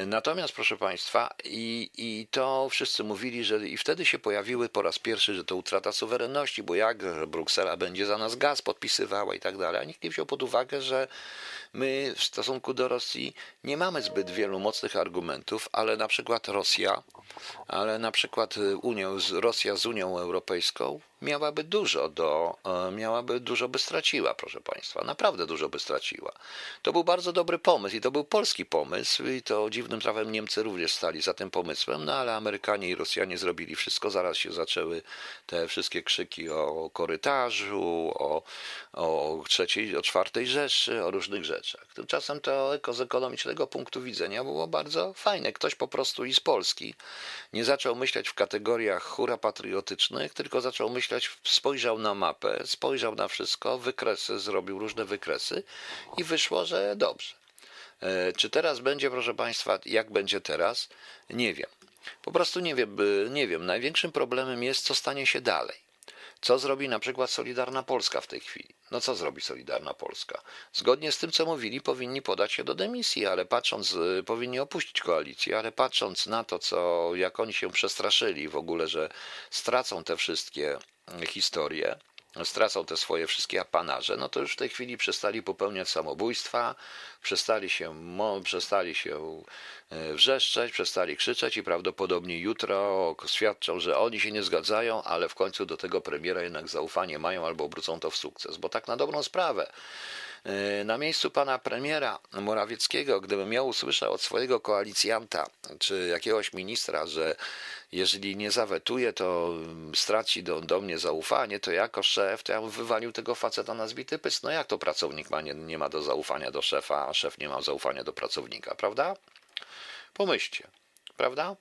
natomiast, proszę Państwa, i, i to wszyscy mówili, że i wtedy się pojawiły po raz pierwszy, że to utrata suwerenności, bo jak, Bruksela będzie za nas gaz podpisywała i tak dalej. A nikt nie wziął pod uwagę, że my w stosunku do Rosji nie mamy zbyt wielu mocnych argumentów, ale na przykład Rosja, ale na przykład Unią, Rosja z Unią Europejską miałaby dużo do, e, miałaby dużo by straciła, proszę Państwa. Naprawdę dużo by straciła. To był bardzo dobry pomysł i to był polski pomysł i to dziwnym trafem Niemcy również stali za tym pomysłem, no ale Amerykanie i Rosjanie zrobili wszystko. Zaraz się zaczęły te wszystkie krzyki o korytarzu, o, o trzeciej, o czwartej Rzeszy, o różnych rzeczach. Tymczasem to z ekonomicznego punktu widzenia było bardzo fajne. Ktoś po prostu i z Polski nie zaczął myśleć w kategoriach hura patriotycznych, tylko zaczął myśleć spojrzał na mapę, spojrzał na wszystko, wykresy, zrobił różne wykresy i wyszło, że dobrze. E, czy teraz będzie, proszę Państwa, jak będzie teraz? Nie wiem. Po prostu nie wiem, nie wiem. Największym problemem jest, co stanie się dalej. Co zrobi na przykład Solidarna Polska w tej chwili? No co zrobi Solidarna Polska? Zgodnie z tym, co mówili, powinni podać się do demisji, ale patrząc, y, powinni opuścić koalicję, ale patrząc na to, co, jak oni się przestraszyli w ogóle, że stracą te wszystkie historie, stracą te swoje wszystkie apanarze, no to już w tej chwili przestali popełniać samobójstwa, przestali się, przestali się e, wrzeszczeć, przestali krzyczeć i prawdopodobnie jutro świadczą, że oni się nie zgadzają, ale w końcu do tego premiera jednak zaufanie mają albo obrócą to w sukces. Bo tak na dobrą sprawę, na miejscu pana premiera Morawieckiego, gdybym miał usłyszał od swojego koalicjanta czy jakiegoś ministra, że jeżeli nie zawetuje, to straci do, do mnie zaufanie, to jako szef, to ja bym wywalił tego faceta na zbity pysk. No jak to pracownik ma, nie, nie ma do zaufania do szefa, a szef nie ma zaufania do pracownika, prawda? Pomyślcie, prawda?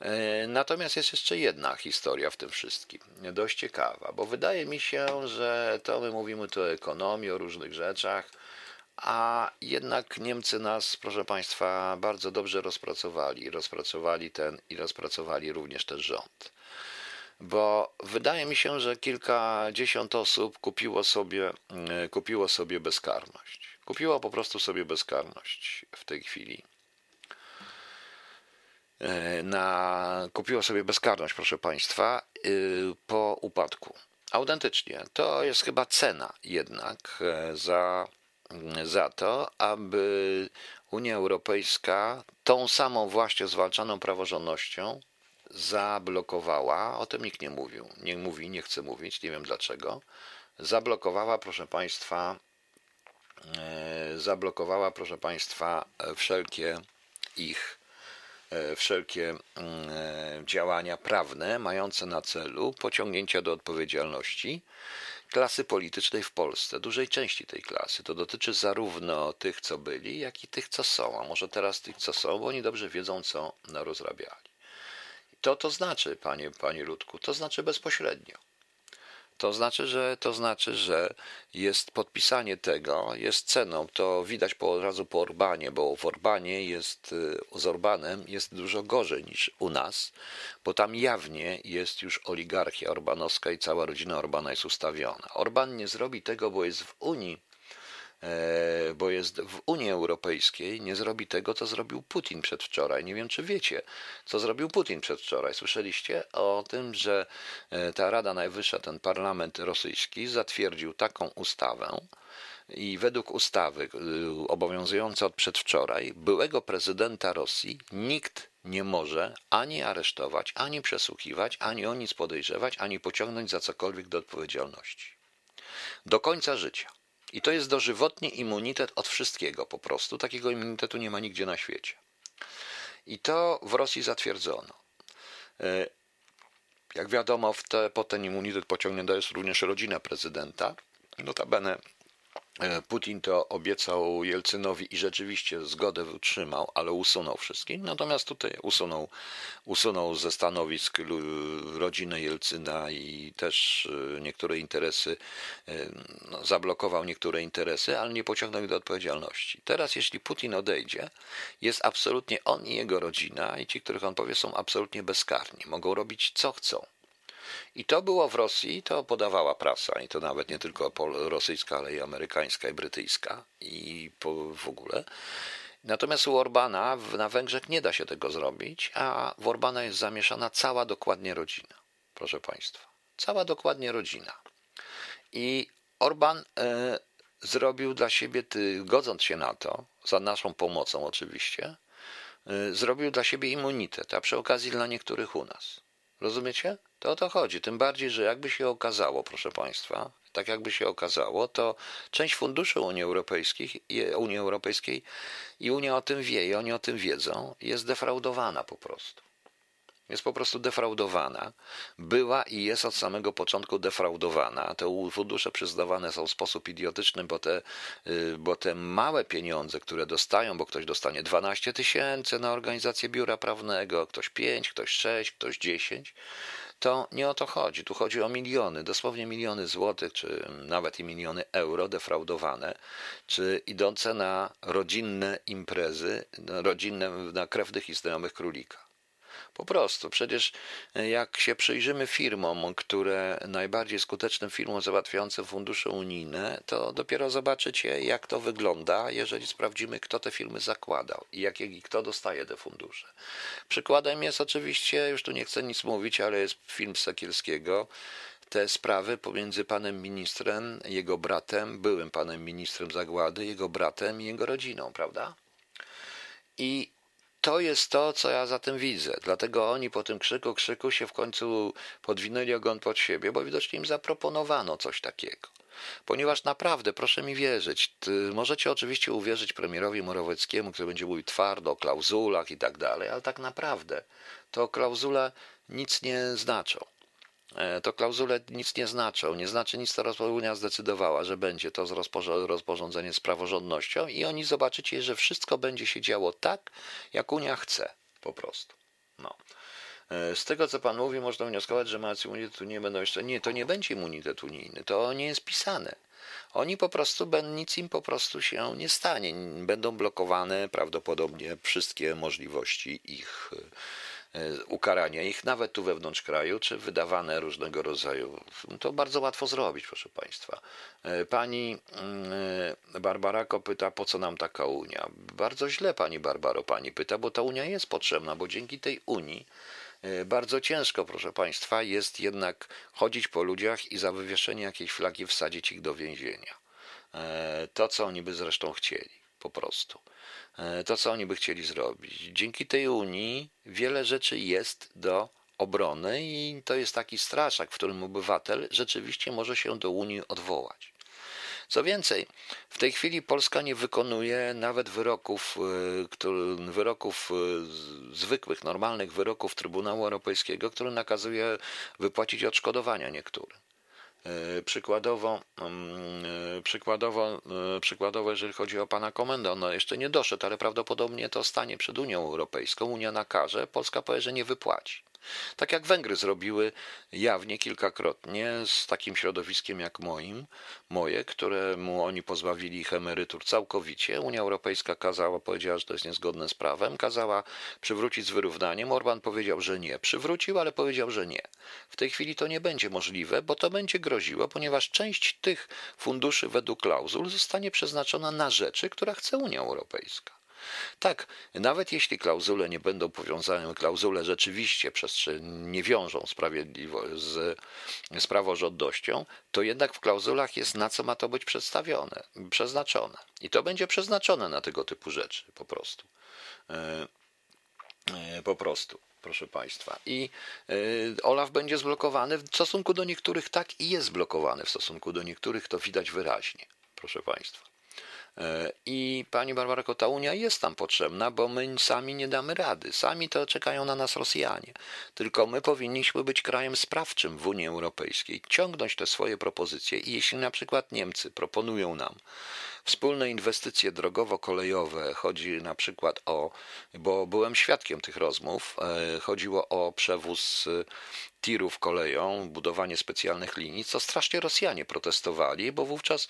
E, natomiast jest jeszcze jedna historia w tym wszystkim, dość ciekawa, bo wydaje mi się, że to my mówimy tu o ekonomii, o różnych rzeczach, a jednak Niemcy nas, proszę Państwa, bardzo dobrze rozpracowali. Rozpracowali ten i rozpracowali również ten rząd. bo wydaje mi się, że kilkadziesiąt osób kupiło sobie, e, kupiło sobie bezkarność. Kupiło po prostu sobie bezkarność w tej chwili. E, na, kupiło sobie bezkarność, proszę Państwa, e, po upadku. Autentycznie, to jest chyba cena jednak za, za to, aby Unia Europejska tą samą właśnie zwalczaną praworządnością zablokowała, o tym nikt nie mówił, nie mówi, nie chce mówić, nie wiem dlaczego, zablokowała, proszę Państwa, e, zablokowała, proszę Państwa, wszelkie ich, e, wszelkie mm, e, działania prawne mające na celu pociągnięcia do odpowiedzialności klasy politycznej w Polsce, dużej części tej klasy. To dotyczy zarówno tych, co byli, jak i tych, co są, a może teraz tych, co są, bo oni dobrze wiedzą, co rozrabiali. To to znaczy, panie, panie Ludku, to znaczy bezpośrednio. To znaczy, że to znaczy, że jest podpisanie tego, jest ceną. To widać po, od razu po Orbanie, bo w Orbanie jest y, z Orbanem jest dużo gorzej niż u nas, bo tam jawnie jest już oligarchia orbanowska i cała rodzina Orbana jest ustawiona. Orban nie zrobi tego, bo jest w Unii bo jest w Unii Europejskiej, nie zrobi tego, co zrobił Putin przedwczoraj. Nie wiem, czy wiecie, co zrobił Putin przedwczoraj. Słyszeliście o tym, że e, ta Rada Najwyższa, ten parlament rosyjski zatwierdził taką ustawę, i według ustawy e, obowiązującej od przedwczoraj, byłego prezydenta Rosji nikt nie może ani aresztować, ani przesłuchiwać, ani o nic podejrzewać, ani pociągnąć za cokolwiek do odpowiedzialności. Do końca życia. I to jest dożywotni immunitet od wszystkiego po prostu. Takiego immunitetu nie ma nigdzie na świecie. I to w Rosji zatwierdzono. E, jak wiadomo, te, po ten immunitet pociągnięta jest również rodzina prezydenta. Notabene Putin to obiecał Jelcynowi i rzeczywiście zgodę utrzymał, ale usunął wszystkich. Natomiast tutaj usunął, usunął ze stanowisk rodziny Jelcyna i też e, niektóre interesy, e, no, zablokował niektóre interesy, ale nie pociągnął ich do odpowiedzialności. Teraz, jeśli Putin odejdzie, jest absolutnie on i jego rodzina i ci, których on powie, są absolutnie bezkarni. Mogą robić co chcą. I to było w Rosji, to podawała prasa, i to nawet nie tylko rosyjska, ale i amerykańska, i brytyjska, i w ogóle. Natomiast u Orbana na Węgrzech nie da się tego zrobić, a w Orbana jest zamieszana cała dokładnie rodzina, proszę Państwa. Cała dokładnie rodzina. I Orban e, zrobił dla siebie, ty, godząc się na to, za naszą pomocą oczywiście, e, zrobił dla siebie immunitet, a przy okazji dla niektórych u nas. Rozumiecie? To o to chodzi. Tym bardziej, że jakby się okazało, proszę Państwa, tak jakby się okazało, to część funduszy Unii Europejskiej, Unii Europejskiej i Unia o tym wie, i oni o tym wiedzą, jest defraudowana po prostu. Jest po prostu defraudowana. Była i jest od samego początku defraudowana. Te fundusze przyznawane są w sposób idiotyczny, bo te, y, bo te małe pieniądze, które dostają, bo ktoś dostanie 12 tysięcy na organizację biura prawnego, ktoś 5, ktoś 6, ktoś 10, to nie o to chodzi. Tu chodzi o miliony, dosłownie miliony złotych, czy nawet i miliony euro defraudowane, czy idące na rodzinne imprezy, rodzinne, na krewnych i znajomych królika. Po prostu, przecież e, jak się przyjrzymy firmom, które najbardziej skutecznym firmom załatwiającym fundusze unijne, to dopiero zobaczycie, jak to wygląda, jeżeli sprawdzimy, kto te firmy zakładał i, jak, i kto dostaje te fundusze. Przykładem jest oczywiście, już tu nie chcę nic mówić, ale jest film Sekielskiego, te sprawy pomiędzy panem ministrem, jego bratem, byłym panem ministrem zagłady, jego bratem i jego rodziną, prawda? I to jest to, co ja za tym widzę. Dlatego oni po tym krzyku, krzyku się w końcu podwinęli ogon pod siebie, bo widocznie im zaproponowano coś takiego. Ponieważ naprawdę, proszę mi wierzyć, możecie oczywiście uwierzyć premierowi Morawieckiemu, który będzie mówił twardo o klauzulach i tak dalej, ale tak naprawdę to klauzule nic nie znaczą. E, to klauzule nic nie znaczą. Nie znaczy nic, to Unia zdecydowała, że będzie to rozporządzenie z praworządnością i oni zobaczycie, że wszystko będzie się działo tak, jak Unia chce po prostu. No. E, z tego, co Pan mówi, można wnioskować, że mając immunitet nie będą jeszcze... Nie, to nie będzie immunitet unijny, to nie jest pisane. Oni po prostu, nic im po prostu się nie stanie. Będą blokowane prawdopodobnie wszystkie możliwości ich ukarania ich, nawet tu wewnątrz kraju, czy wydawane różnego rodzaju. To bardzo łatwo zrobić, proszę Państwa. Pani mm, Barbarako pyta, po co nam taka Unia? Bardzo źle Pani Barbaro Pani pyta, bo ta Unia jest potrzebna, bo dzięki tej Unii E, bardzo ciężko, proszę Państwa, jest jednak chodzić po ludziach i za wywieszenie jakiejś flagi wsadzić ich do więzienia. E, to, co oni by zresztą chcieli, po prostu. E, to, co oni by chcieli zrobić. Dzięki tej Unii wiele rzeczy jest do obrony i to jest taki straszak, w którym obywatel rzeczywiście może się do Unii odwołać. Co więcej, w tej chwili Polska nie wykonuje nawet wyroków, e, wyroków e, zwykłych, normalnych wyroków Trybunału Europejskiego, który nakazuje wypłacić odszkodowania niektórym. E, przykładowo, mm, przykładowo, przykładowo, jeżeli chodzi o pana komendę, on jeszcze nie doszedł, ale prawdopodobnie to stanie przed Unią Europejską. Unia nakaże, Polska powie, że nie wypłaci. Tak jak Węgry zrobiły jawnie kilkakrotnie z takim środowiskiem jak moim, moje, któremu oni pozbawili ich emerytur całkowicie. Unia Europejska kazała, powiedziała, że to jest niezgodne z prawem, kazała przywrócić z wyrównaniem. Orban powiedział, że nie. Przywrócił, ale powiedział, że nie. W tej chwili to nie będzie możliwe, bo to będzie groziło, ponieważ część tych funduszy według klauzul zostanie przeznaczona na rzeczy, które chce Unia Europejska. Tak, nawet jeśli klauzule nie będą powiązane, klauzule rzeczywiście nie wiążą z, praworządnością, to jednak w klauzulach jest na co ma to być przedstawione, przeznaczone. I to będzie przeznaczone na tego typu rzeczy po prostu. E, e, po prostu proszę Państwa. I e, Olaf będzie zblokowany w stosunku do niektórych tak i jest zblokowany w stosunku do niektórych, to widać wyraźnie, proszę Państwa. E, I pani Barbara ta Unia jest tam potrzebna, bo my sami nie damy rady. Sami to czekają na nas Rosjanie. Tylko my powinniśmy być krajem sprawczym w Unii Europejskiej, ciągnąć te swoje propozycje. I jeśli na przykład Niemcy proponują nam wspólne inwestycje drogowo-kolejowe, chodzi na przykład o, bo byłem świadkiem tych rozmów, e, chodziło o przewóz tirów koleją, budowanie specjalnych linii, co strasznie Rosjanie protestowali, bo wówczas,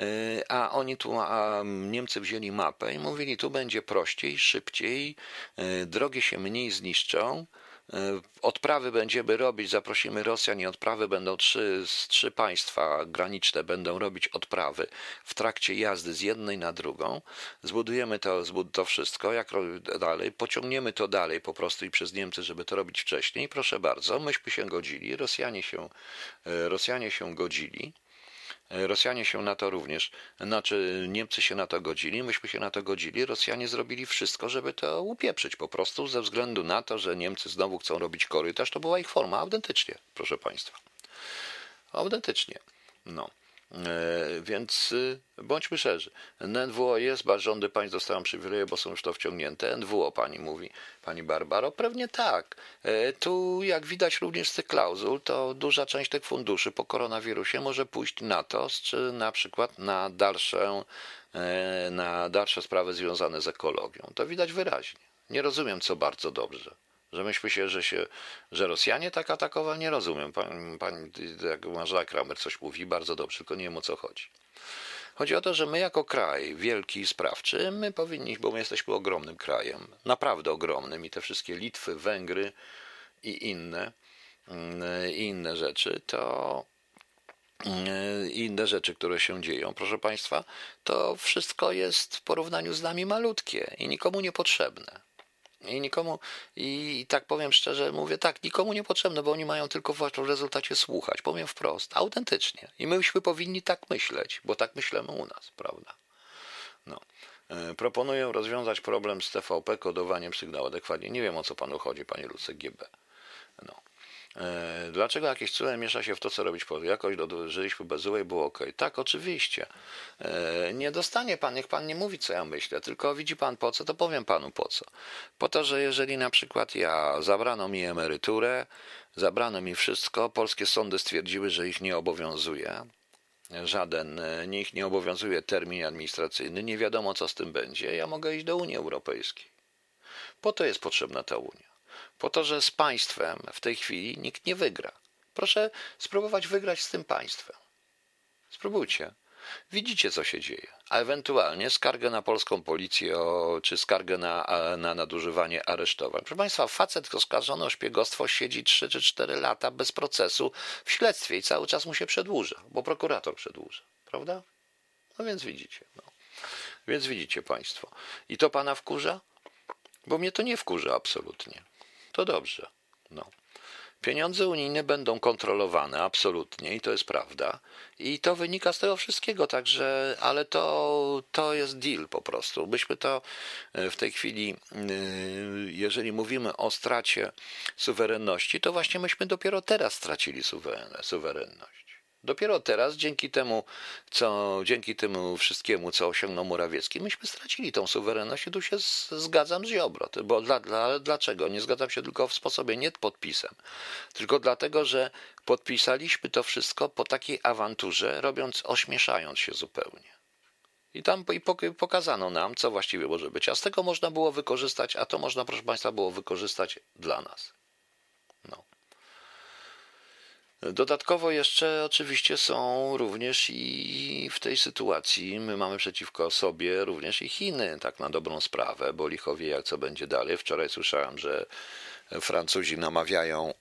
e, a oni tu, a Niemcy wzięli mapę i mówili, tu będzie prościej, szybciej, e, drogi się mniej zniszczą, odprawy będziemy robić, zaprosimy Rosjan i odprawy będą trzy, trzy państwa graniczne będą robić odprawy w trakcie jazdy z jednej na drugą. Zbudujemy to, to wszystko, jak dalej, pociągniemy to dalej po prostu i przez Niemcy, żeby to robić wcześniej. Proszę bardzo, myśmy się godzili, Rosjanie się, e, Rosjanie się godzili. Rosjanie się na to również, znaczy Niemcy się na to godzili, myśmy się na to godzili, Rosjanie zrobili wszystko, żeby to upieprzyć po prostu ze względu na to, że Niemcy znowu chcą robić korytarz, to była ich forma, autentycznie, proszę Państwa. Autentycznie. No. E, więc y, bądźmy szczerzy. NWO jest, rządy państw dostają przywileje, bo są już to wciągnięte. NWO pani mówi, pani Barbaro. Pewnie tak. E, tu, jak widać również z tych klauzul, to duża część tych funduszy po koronawirusie może pójść na to, czy na przykład na dalsze, e, na dalsze sprawy związane z ekologią. To widać wyraźnie. Nie rozumiem, co bardzo dobrze. Że myślmy się, że się, że Rosjanie tak atakowali, nie rozumiem. Pan, pan jak Marszałek Kramer coś mówi, bardzo dobrze, tylko nie wiem o co chodzi. Chodzi o to, że my jako kraj wielki i sprawczy, my powinniśmy, bo my jesteśmy ogromnym krajem, naprawdę ogromnym i te wszystkie Litwy, Węgry i inne, mm, i inne rzeczy, to mm, i inne rzeczy, które się dzieją, proszę Państwa, to wszystko jest w porównaniu z nami malutkie i nikomu niepotrzebne. I nikomu, i, tak powiem szczerze, mówię tak, nikomu nie potrzebne, bo oni mają tylko w rezultacie słuchać. Powiem wprost, autentycznie. I myśmy powinni tak myśleć, bo tak myślimy u nas, prawda? No. E, proponuję rozwiązać problem z TVP kodowaniem sygnału adekwatnie. Nie wiem o co panu chodzi, panie Luce GB. E, dlaczego jakieś cudze miesza się w to, co robić po jakoś żyliśmy bez złej, było ok. Tak, oczywiście. E, nie dostanie pan, niech pan nie mówi, co ja myślę, tylko widzi pan po co, to powiem panu po co. Po to, że jeżeli na przykład ja zabrano mi emeryturę, zabrano mi wszystko, polskie sądy stwierdziły, że ich nie obowiązuje, żaden, e, niech nie obowiązuje termin administracyjny, nie wiadomo co z tym będzie, ja mogę iść do Unii Europejskiej. Po to jest potrzebna ta Unia. Po to, że z państwem w tej chwili nikt nie wygra. Proszę spróbować wygrać z tym państwem. Spróbujcie. Widzicie, co się dzieje. A ewentualnie skargę na polską policję o, czy skargę na, na nadużywanie aresztowań. Proszę Państwa, facet oskarżony o szpiegostwo siedzi 3 czy 4 lata bez procesu w śledztwie i cały czas mu się przedłuża, bo prokurator przedłuża. Prawda? No więc widzicie. No. Więc widzicie Państwo. I to Pana wkurza? Bo mnie to nie wkurza absolutnie. To dobrze. No. Pieniądze unijne będą kontrolowane absolutnie i to jest prawda. I to wynika z tego wszystkiego, także, ale to, to jest deal po prostu. Byśmy to e, w tej chwili, e, jeżeli mówimy o stracie suwerenności, to właśnie myśmy dopiero teraz stracili suwerenność. Dopiero teraz, dzięki temu, co, dzięki temu wszystkiemu, co osiągnął Morawiecki, myśmy stracili tą suwerenność i tu się zgadzam z Ziobro. Bo dla, dla, dlaczego? Nie zgadzam się tylko w sposobie, nie podpisem, tylko dlatego, że podpisaliśmy to wszystko po takiej awanturze, robiąc, ośmieszając się zupełnie. I tam i pokazano nam, co właściwie może być. A z tego można było wykorzystać, a to można, proszę Państwa, było wykorzystać dla nas. No. Dodatkowo jeszcze oczywiście są również i w tej sytuacji my mamy przeciwko sobie również i Chiny, tak na dobrą sprawę, bo lichowie jak co będzie dalej. Wczoraj słyszałem, że Francuzi namawiają,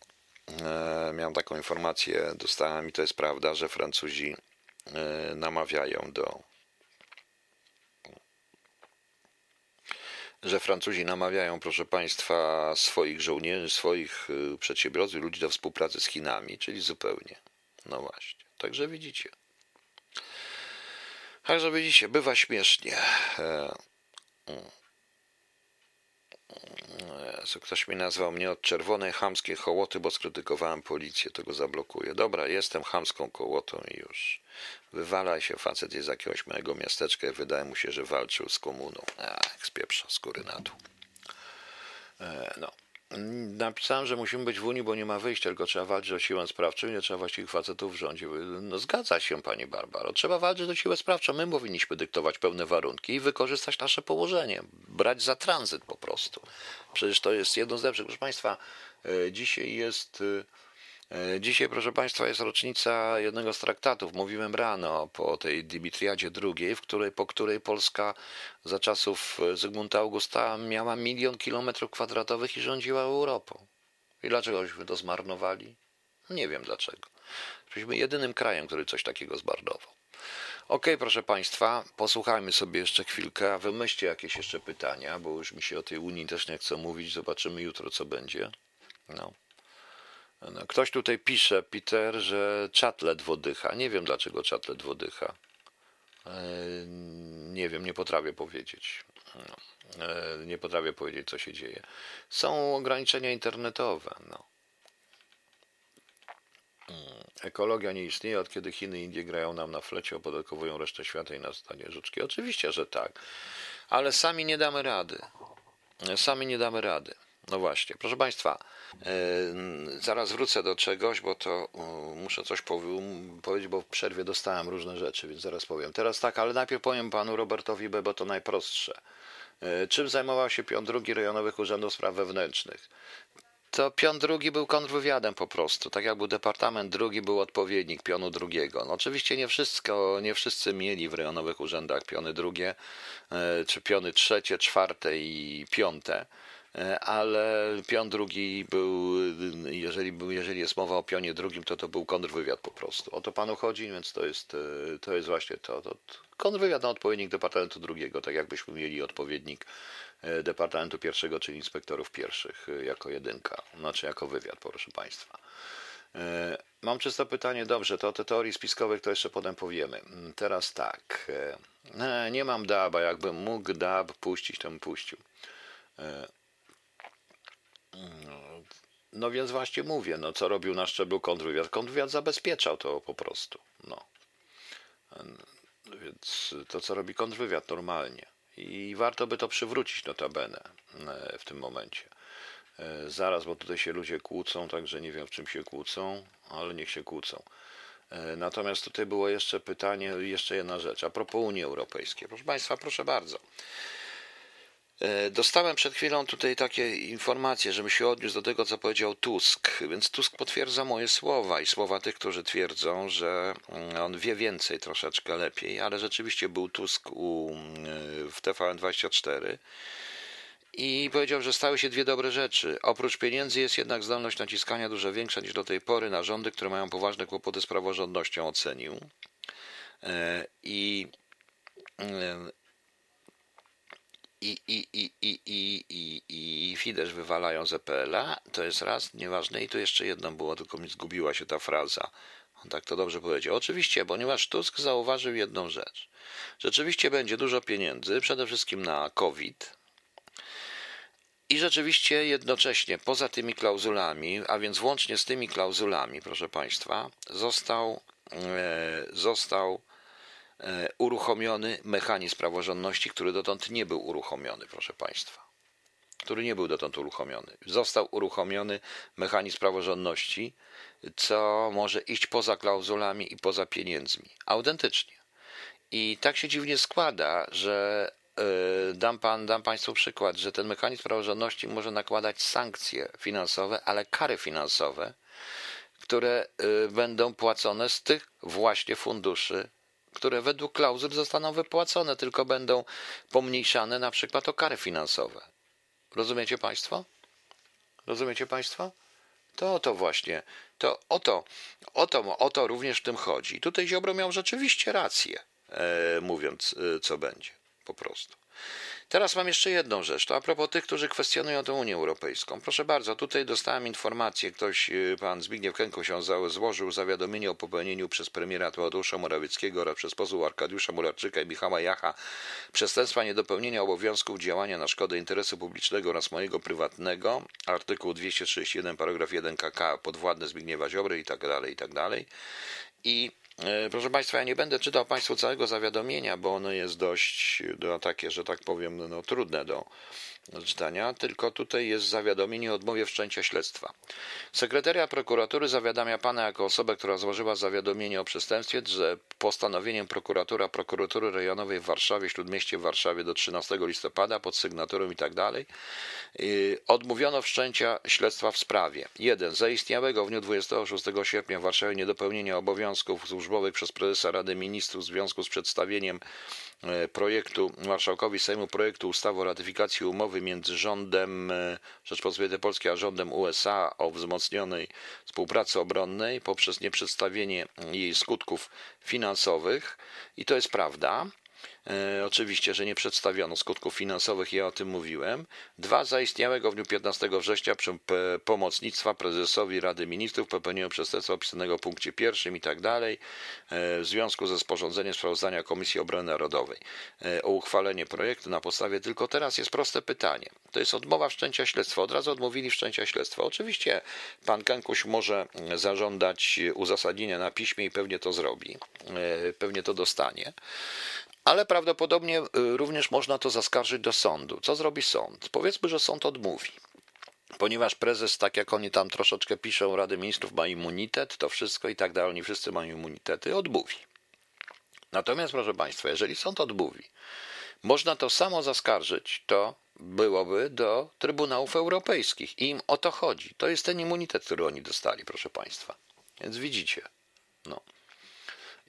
e, miałem taką informację, dostałem i to jest prawda, że Francuzi e, namawiają do że Francuzi namawiają, proszę Państwa, swoich żołnierzy, swoich y, przedsiębiorców, ludzi do współpracy z Chinami, czyli zupełnie. No właśnie. Także widzicie. Także widzicie, bywa śmiesznie. E, mm. Ktoś mi nazwał mnie od czerwonej chamskiej hołoty, bo skrytykowałem policję, to go zablokuję. Dobra, jestem chamską kołotą i już. Wywalaj się, facet jest z jakiegoś małego miasteczka i wydaje mu się, że walczył z komuną. Ach, z pieprza, skóry na dół. E, no. Napisałem, że musimy być w Unii, bo nie ma wyjścia, tylko trzeba walczyć o siłę sprawczą i nie trzeba właściwych facetów w rządzie. No zgadza się, pani Barbaro. Trzeba walczyć o siłę sprawczą. My powinniśmy dyktować pełne warunki i wykorzystać nasze położenie. Brać za tranzyt po prostu. Przecież to jest jedno z lepszych. Proszę Państwa, e, dzisiaj jest e, dzisiaj, proszę Państwa, jest rocznica jednego z traktatów. Mówiłem rano po tej Dimitriadzie II, w której, po której Polska za czasów Zygmunta Augusta miała milion kilometrów kwadratowych i rządziła Europą. I dlaczegośmy to zmarnowali? Nie wiem dlaczego. Byliśmy jedynym krajem, który coś takiego zmarnował. Ok, proszę Państwa, posłuchajmy sobie jeszcze chwilkę, a wymyślcie jakieś jeszcze pytania, bo już mi się o tej Unii też nie chce mówić. Zobaczymy jutro, co będzie. No. No, ktoś tutaj pisze, Peter, że czat ledwo dycha. Nie wiem dlaczego czat ledwo dycha. E, nie wiem, nie potrafię powiedzieć. No, e, nie potrafię powiedzieć, co się dzieje. Są ograniczenia internetowe. No. Mm, ekologia nie istnieje od kiedy Chiny i Indie grają nam na flecie, opodatkowują resztę świata i na stanie żuczki. Oczywiście, że tak, ale sami nie damy rady. Sami nie damy rady. No właśnie, proszę Państwa, e, zaraz wrócę do czegoś, bo to muszę coś powiedzieć, bo w przerwie dostałem różne rzeczy, więc zaraz powiem. Teraz tak, ale najpierw powiem panu Robertowi B, bo to najprostsze. E, czym zajmował się pion drugi rejonowych urzędów spraw wewnętrznych? To pion drugi był kontrwywiadem po prostu, tak jak był departament drugi, był odpowiednik pionu drugiego. No oczywiście nie wszystko, nie wszyscy mieli w rejonowych urzędach piony drugie, e, czy piony trzecie, czwarte i piąte E, ale pion drugi był, jeżeli, był, jeżeli jest mowa o pionie drugim, to to był kontrwywiad po prostu. O to panu chodzi, więc to jest, e, to jest właśnie to. to kontrwywiad na odpowiednik Departamentu drugiego, tak jakbyśmy mieli odpowiednik e, Departamentu pierwszego, czyli inspektorów pierwszych jako jedynka, znaczy jako wywiad, proszę państwa. Mam czysto pytanie, dobrze, to o te teorii spiskowych to jeszcze potem powiemy. Teraz tak, nie mam DAB-a, jakbym mógł DAB puścić, to bym puścił. No więc właśnie mówię, no co robił na szczeblu kontrwywiad? Kontrwywiad zabezpieczał to po prostu. No. Więc to, co robi kontrwywiad normalnie. I warto by to przywrócić notabene e, w tym momencie. E, zaraz, bo tutaj się ludzie kłócą, także nie wiem w czym się kłócą, ale niech się kłócą. E, natomiast tutaj było jeszcze pytanie, jeszcze jedna rzecz, a propos Unii Europejskiej. Proszę Państwa, proszę bardzo. E, dostałem przed chwilą tutaj takie informacje, żebym się odniósł do tego, co powiedział Tusk, więc Tusk potwierdza moje słowa i słowa tych, którzy twierdzą, że mm, on wie więcej troszeczkę lepiej, ale rzeczywiście był Tusk u, mm, w TVN24 i powiedział, że stały się dwie dobre rzeczy. Oprócz pieniędzy jest jednak zdolność naciskania dużo większa niż do tej pory na rządy, które mają poważne kłopoty z praworządnością, ocenił. E, I i, i, i, i, i, i, i Fidesz wywalają z EPL-a, to jest raz, nieważne. I tu jeszcze jedno było, tylko mi zgubiła się ta fraza. On tak to dobrze powiedział. Oczywiście, ponieważ Tusk zauważył jedną rzecz. Rzeczywiście będzie dużo pieniędzy, przede wszystkim na COVID. I rzeczywiście jednocześnie poza tymi klauzulami, a więc włącznie z tymi klauzulami, proszę Państwa, został, e, został uruchomiony mechanizm praworządności, który dotąd nie był uruchomiony, proszę Państwa. Który nie był dotąd uruchomiony. Został uruchomiony mechanizm praworządności, co może iść poza klauzulami i poza pieniędzmi. Autentycznie. I tak się dziwnie składa, że e, dam, pan, dam Państwu przykład, że ten mechanizm praworządności może nakładać sankcje finansowe, ale kary finansowe, które e, będą płacone z tych właśnie funduszy które według klauzul zostaną wypłacone, tylko będą pomniejszane na przykład o kary finansowe. Rozumiecie Państwo? Rozumiecie Państwo? To o to właśnie, to o to, o to, o to również w tym chodzi. Tutaj Ziobro miał rzeczywiście rację, e, mówiąc, e, co będzie, po prostu. Teraz mam jeszcze jedną rzecz. To a propos tych, którzy kwestionują tę Unię Europejską. Proszę bardzo, tutaj dostałem informację, ktoś, y, pan Zbigniew się złożył zawiadomienie o popełnieniu przez premiera Tadeusza Morawieckiego oraz przez posłów Arkadiusza Mularczyka i Michała Jacha przestępstwa niedopełnienia obowiązków działania na szkodę interesu publicznego oraz mojego prywatnego, artykuł 231 paragraf 1 KK podwładne Zbigniewa Ziobry i tak dalej, i tak dalej. I proszę Państwa, ja nie będę czytał Państwu całego zawiadomienia, bo ono jest dość no, takie, że tak powiem, no, trudne do czytania, tylko tutaj jest zawiadomienie o odmowie wszczęcia śledztwa. Sekretaria prokuratury zawiadamia pana jako osobę, która złożyła zawiadomienie o przestępstwie, że postanowieniem prokuratura prokuratury rejonowej w Warszawie, Śródmieście w Warszawie do 13 listopada pod sygnaturą i tak dalej y, odmówiono wszczęcia śledztwa w sprawie 1. Zaistniałego w dniu 26 sierpnia w Warszawie niedopełnienia obowiązków służbowych przez prezesa Rady Ministrów w związku z przedstawieniem projektu marszałkowi Sejmu projektu ustawy o ratyfikacji umowy między rządem e, Rzeczpospolitej Polskiej a rządem USA o wzmocnionej współpracy obronnej poprzez nieprzedstawienie jej skutków finansowych i to jest prawda. E, oczywiście, że nie przedstawiono skutków finansowych, ja o tym mówiłem. Dwa, zaistniałego w dniu 15 września przy pomocnictwa prezesowi Rady Ministrów popełnienia przestępstwa opisanego w punkcie pierwszym i tak dalej e, w związku ze sporządzeniem sprawozdania Komisji Obrony Narodowej e, o uchwalenie projektu na podstawie tylko teraz jest proste pytanie. To jest odmowa wszczęcia śledztwa. Od razu odmówili wszczęcia śledztwa. Oczywiście pan Kękuś może zażądać uzasadnienia na piśmie i pewnie to zrobi. Pewnie to dostanie ale prawdopodobnie y, również można to zaskarżyć do sądu. Co zrobi sąd? Powiedzmy, że sąd odmówi. Ponieważ prezes, tak jak oni tam troszeczkę piszą, Rady Ministrów ma immunitet, to wszystko i tak dalej, oni wszyscy mają immunitety, odmówi. Natomiast, proszę Państwa, jeżeli sąd odmówi, można to samo zaskarżyć, to byłoby do Trybunałów Europejskich. I im o to chodzi. To jest ten immunitet, który oni dostali, proszę Państwa. Więc widzicie. No.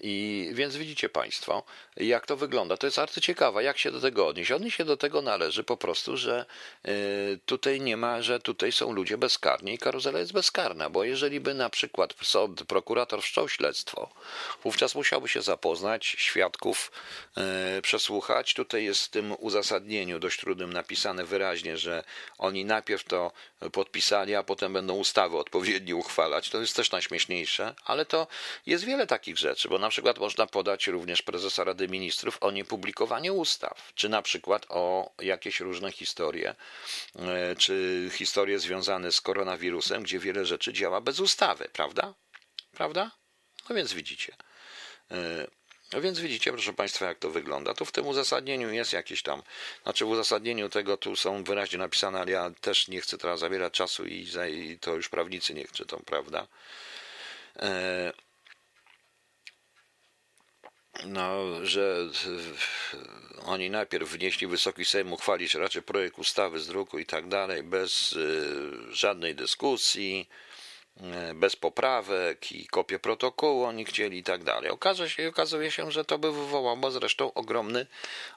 I więc widzicie Państwo, jak to wygląda. To jest bardzo ciekawe, jak się do tego odnieść. Odnieść się do tego należy po prostu, że y, tutaj nie ma, że tutaj są ludzie bezkarni i karuzela jest bezkarna, bo jeżeli by na przykład sąd, prokurator wszczął śledztwo, wówczas musiałby się zapoznać, świadków y, przesłuchać. Tutaj jest w tym uzasadnieniu dość trudnym napisane wyraźnie, że oni najpierw to podpisali, a potem będą ustawy odpowiednio uchwalać. To jest też najśmieszniejsze, ale to jest wiele takich rzeczy, bo na przykład można podać również prezesa Rady Ministrów o niepublikowaniu ustaw, czy na przykład o jakieś różne historie, e, czy historie związane z koronawirusem, gdzie wiele rzeczy działa bez ustawy, prawda? Prawda? No więc widzicie. E, no więc widzicie, proszę Państwa, jak to wygląda. Tu w tym uzasadnieniu jest jakieś tam, znaczy w uzasadnieniu tego tu są wyraźnie napisane, ale ja też nie chcę teraz zabierać czasu i, to już prawnicy niech czytą, prawda? E, no, że oni najpierw wnieśli Wysoki Sejm uchwalić raczej projekt ustawy z druku i tak dalej, bez żadnej dyskusji, E, bez poprawek i kopię protokołu oni chcieli i tak dalej. Okaże się, okazuje się, że to by wywołało zresztą ogromny,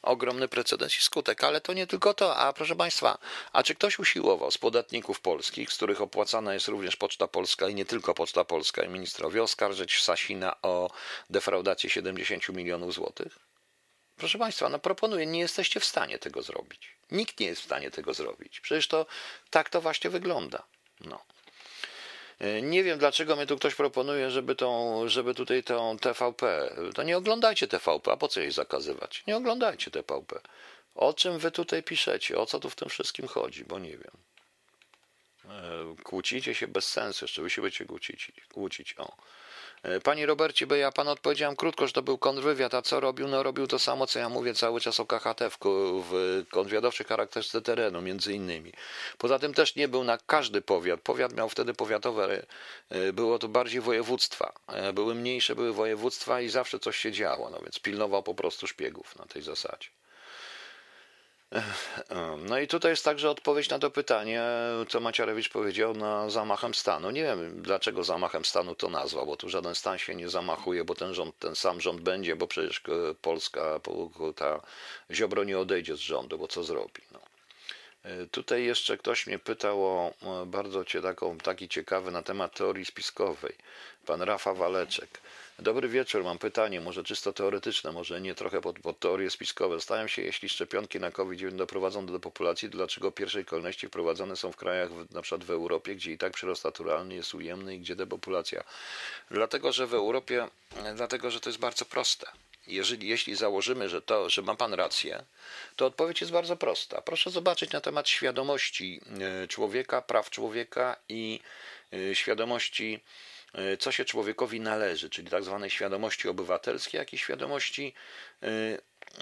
ogromny precedens i skutek. Ale to nie tylko to. A proszę Państwa, a czy ktoś usiłował z podatników polskich, z których opłacana jest również Poczta Polska i nie tylko Poczta Polska i ministrowie, oskarżyć Sasina o defraudację 70 milionów złotych? Proszę Państwa, no proponuję, nie jesteście w stanie tego zrobić. Nikt nie jest w stanie tego zrobić. Przecież to tak to właśnie wygląda. No. E, nie wiem, dlaczego mnie tu ktoś proponuje, żeby, tą, żeby tutaj tą TVP. To nie oglądajcie TVP, a po co jej zakazywać? Nie oglądajcie TVP. O czym wy tutaj piszecie? O co tu w tym wszystkim chodzi? Bo nie wiem. E, kłócicie się bez sensu, jeszcze wy się będziecie kłócić. kłócić. O. E, Panie Robercie, bo ja panu odpowiedziałem krótko, że to był kontrwywiad, a co robił? No robił to samo, co ja mówię cały czas o KHT w, kontrwywiadowczej charakterze terenu, między innymi. Poza tym też nie był na każdy powiat. Powiat miał wtedy powiatowe, e, było to bardziej województwa. E, były mniejsze, były województwa i zawsze coś się działo, no więc pilnował po prostu szpiegów na tej zasadzie. No i tutaj jest także odpowiedź na to pytanie, co Maciarewicz powiedział na zamachem stanu. Nie wiem, dlaczego zamachem stanu to nazwał, bo tu żaden stan się nie zamachuje, bo ten rząd, ten sam rząd będzie, bo przecież Polska, ta Ziobro nie odejdzie z rządu, bo co zrobi. No. E, tutaj jeszcze ktoś mnie pytał o bardzo cię taką, taki ciekawy na temat teorii spiskowej. Pan Rafa Waleczek. Dobry wieczór, mam pytanie, może czysto teoretyczne, może nie trochę pod, pod teorie spiskowe. Zastanawiam się, jeśli szczepionki na COVID doprowadzą do depopulacji, dlaczego w pierwszej kolejności wprowadzane są w krajach, na przykład w Europie, gdzie i tak przyrost naturalny jest ujemny i gdzie depopulacja? Dlatego, że w Europie, dlatego, że to jest bardzo proste. Jeżeli, jeśli założymy, że, to, że ma Pan rację, to odpowiedź jest bardzo prosta. Proszę zobaczyć na temat świadomości e, człowieka, praw człowieka i e, świadomości co się człowiekowi należy, czyli tak zwanej świadomości obywatelskiej, jak i świadomości e,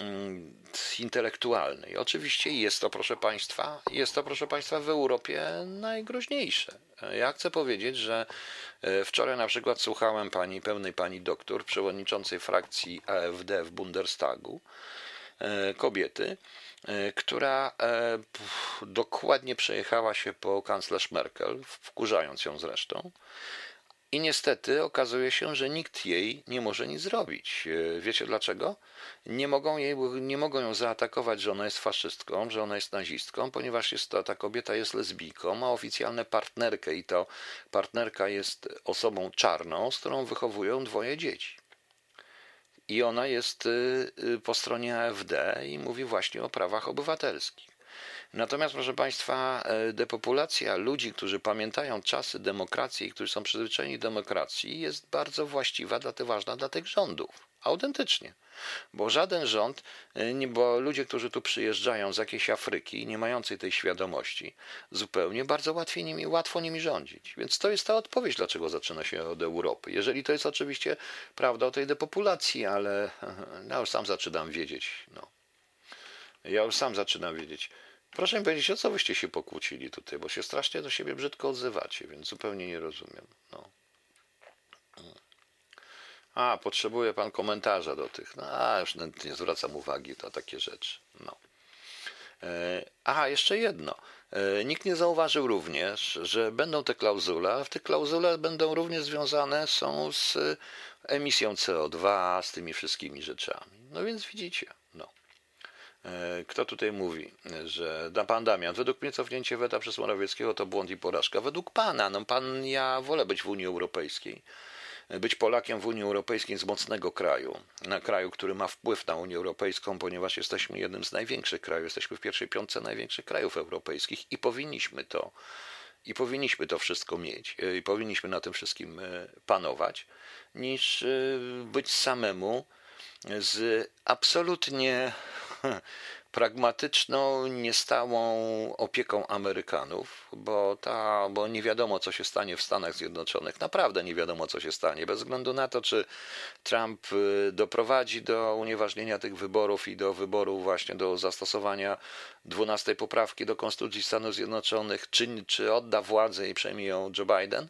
mm, intelektualnej. Oczywiście jest to, proszę Państwa, jest to, proszę Państwa, w Europie najgroźniejsze. E, ja chcę powiedzieć, że wczoraj na przykład słuchałem pani, pełnej pani doktor, przewodniczącej frakcji AfD w Bundestagu, kobiety, która dokładnie przejechała się po kanclerz Merkel, wkurzając ją zresztą, i niestety okazuje się, że nikt jej nie może nic zrobić. E, wiecie dlaczego? Nie mogą, jej, nie mogą ją zaatakować, że ona jest faszystką, że ona jest nazistką, ponieważ jest to, ta kobieta jest lesbijką, ma oficjalną partnerkę i to partnerka jest osobą czarną, z którą wychowują dwoje dzieci. I ona jest y, y, po stronie AfD i mówi właśnie o prawach obywatelskich. Natomiast, proszę Państwa, e, depopulacja ludzi, którzy pamiętają czasy demokracji i którzy są przyzwyczajeni do demokracji, jest bardzo właściwa, dlatego ważna dla tych rządów. Autentycznie. Bo żaden rząd, e, bo ludzie, którzy tu przyjeżdżają z jakiejś Afryki, nie mającej tej świadomości, zupełnie bardzo łatwiej nimi, łatwo nimi rządzić. Więc to jest ta odpowiedź, dlaczego zaczyna się od Europy. Jeżeli to jest oczywiście prawda o tej depopulacji, ale ja już sam zaczynam wiedzieć. No. Ja już sam zaczynam wiedzieć. Proszę mi powiedzieć, o co wyście się pokłócili tutaj, bo się strasznie do siebie brzydko odzywacie, więc zupełnie nie rozumiem. No. A, potrzebuje pan komentarza do tych. No, a, już nie zwracam uwagi na takie rzeczy. No. E, aha, jeszcze jedno. E, nikt nie zauważył również, że będą te klauzule, a w tych klauzule będą również związane są z emisją CO2, z tymi wszystkimi rzeczami. No więc widzicie. E, kto tutaj mówi, że da pan Damian, według mnie cofnięcie weta przez Morawieckiego to błąd i porażka. Według pana, no pan, ja wolę być w Unii Europejskiej. Być Polakiem w Unii Europejskiej z mocnego kraju, na kraju, który ma wpływ na Unię Europejską, ponieważ jesteśmy jednym z największych krajów, jesteśmy w pierwszej piątce największych krajów europejskich i powinniśmy to, i powinniśmy to wszystko mieć, e, i powinniśmy na tym wszystkim e, panować, niż być samemu z absolutnie pragmatyczną, niestałą opieką Amerykanów, bo, ta, bo nie wiadomo, co się stanie w Stanach Zjednoczonych. Naprawdę nie wiadomo, co się stanie, bez względu na to, czy Trump y, doprowadzi do unieważnienia tych wyborów i do wyboru właśnie do zastosowania 12 poprawki do Konstytucji Stanów Zjednoczonych, czy, czy odda władzę i przejmie ją Joe Biden,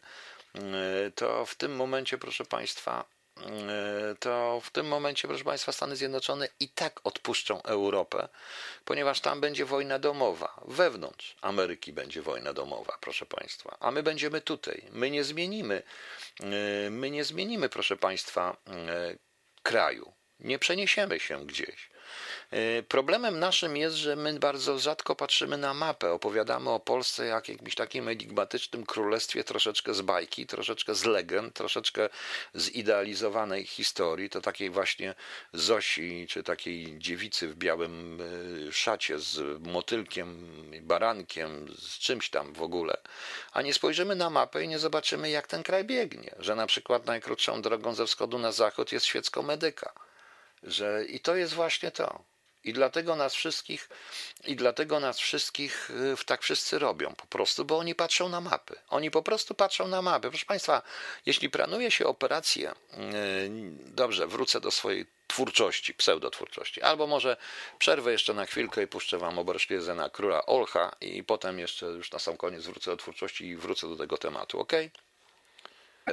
y, to w tym momencie, proszę Państwa, to w tym momencie, proszę Państwa, Stany Zjednoczone i tak odpuszczą Europę, ponieważ tam będzie wojna domowa. Wewnątrz Ameryki będzie wojna domowa, proszę Państwa. A my będziemy tutaj. My nie zmienimy, my nie zmienimy, proszę Państwa, kraju. Nie przeniesiemy się gdzieś. E, problemem naszym jest, że my bardzo rzadko patrzymy na mapę. Opowiadamy o Polsce jak jakimś takim enigmatycznym królestwie, troszeczkę z bajki, troszeczkę z legend, troszeczkę zidealizowanej historii. To takiej właśnie Zosi, czy takiej dziewicy w białym e, szacie z motylkiem, barankiem, z czymś tam w ogóle. A nie spojrzymy na mapę i nie zobaczymy, jak ten kraj biegnie. Że na przykład najkrótszą drogą ze wschodu na zachód jest świecko medyka. Że, I to jest właśnie to. I dlatego nas wszystkich, i dlatego nas wszystkich y, tak wszyscy robią po prostu, bo oni patrzą na mapy. Oni po prostu patrzą na mapy. Proszę Państwa, jeśli planuje się operację, y, dobrze, wrócę do swojej twórczości, pseudotwórczości, albo może przerwę jeszcze na chwilkę i puszczę Wam oberszpiezę na króla Olcha i potem jeszcze już na sam koniec wrócę do twórczości i wrócę do tego tematu, ok?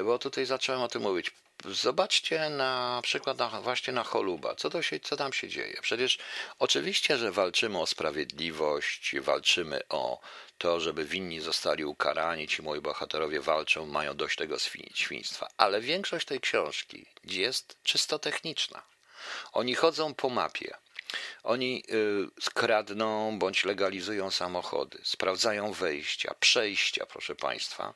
Bo tutaj zacząłem o tym mówić. Zobaczcie na przykład na, właśnie na Choluba. Co, to się, co tam się dzieje? Przecież oczywiście, że walczymy o sprawiedliwość, walczymy o to, żeby winni zostali ukarani, ci moi bohaterowie walczą, mają dość tego świństwa. Ale większość tej książki jest czysto techniczna. Oni chodzą po mapie. Oni y, skradną bądź legalizują samochody, sprawdzają wejścia, przejścia, proszę Państwa.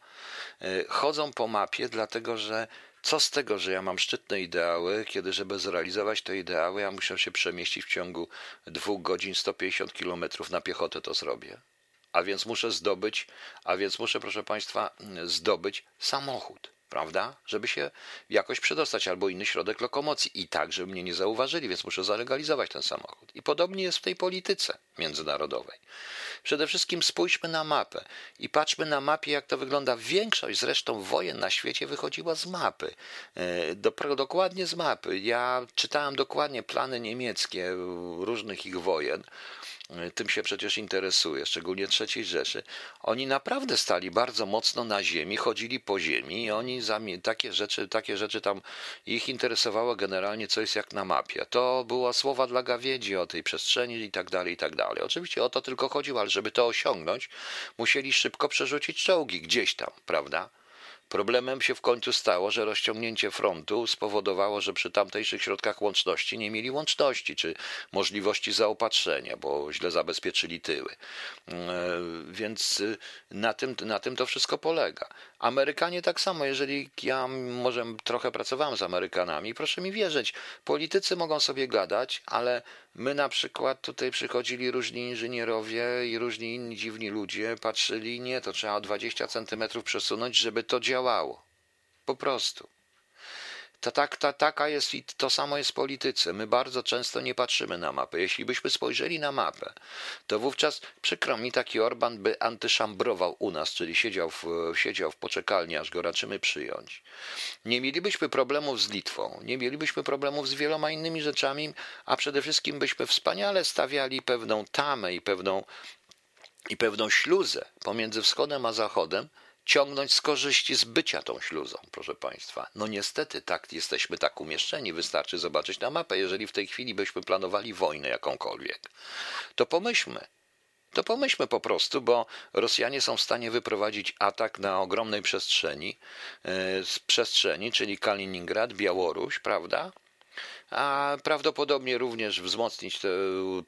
Y, chodzą po mapie, dlatego że co z tego, że ja mam szczytne ideały, kiedy żeby zrealizować te ideały, ja muszę się przemieścić w ciągu dwóch godzin 150 kilometrów na piechotę to zrobię. A więc muszę zdobyć, a więc muszę, proszę Państwa, zdobyć samochód prawda? Żeby się jakoś przedostać, albo inny środek lokomocji. I tak, żeby mnie nie zauważyli, więc muszę zalegalizować ten samochód. I podobnie jest w tej polityce międzynarodowej. Przede wszystkim spójrzmy na mapę i patrzmy na mapie, jak to wygląda. Większość zresztą wojen na świecie wychodziła z mapy. E, do, dokładnie z mapy. Ja czytałem dokładnie plany niemieckie różnych ich wojen tym się przecież interesuje, szczególnie III Rzeszy, oni naprawdę stali bardzo mocno na ziemi, chodzili po ziemi i oni takie rzeczy, takie rzeczy tam ich interesowało generalnie, co jest jak na mapie. To była słowa dla gawiedzi o tej przestrzeni i tak dalej, i tak dalej. Oczywiście o to tylko chodziło, ale żeby to osiągnąć, musieli szybko przerzucić czołgi gdzieś tam, prawda? Problemem się w końcu stało, że rozciągnięcie frontu spowodowało, że przy tamtejszych środkach łączności nie mieli łączności czy możliwości zaopatrzenia, bo źle zabezpieczyli tyły. E, więc y, na tym, na tym to wszystko polega. Amerykanie tak samo, jeżeli ja może trochę pracowałem z Amerykanami, proszę mi wierzyć, politycy mogą sobie gadać, ale my na przykład tutaj przychodzili różni inżynierowie i różni inni dziwni ludzie, patrzyli, nie, to trzeba o 20 centymetrów przesunąć, żeby to działało. Po prostu. To tak, ta, taka jest i to samo jest w polityce. My bardzo często nie patrzymy na mapę. Jeśli byśmy spojrzeli na mapę, to wówczas przykro mi taki Orban by antyszambrował u nas, czyli siedział w, siedział w poczekalni, aż go raczymy przyjąć. Nie mielibyśmy problemów z Litwą, nie mielibyśmy problemów z wieloma innymi rzeczami, a przede wszystkim byśmy wspaniale stawiali pewną tamę i pewną, i pewną śluzę pomiędzy wschodem a zachodem, ciągnąć z korzyści z bycia tą śluzą, proszę Państwa. No niestety tak jesteśmy tak umieszczeni, wystarczy zobaczyć na mapę. Jeżeli w tej chwili byśmy planowali wojnę jakąkolwiek, to pomyślmy, to pomyślmy po prostu, bo Rosjanie są w stanie wyprowadzić atak na ogromnej przestrzeni, e, z przestrzeni, czyli Kaliningrad, Białoruś, prawda? A prawdopodobnie również wzmocnić, te,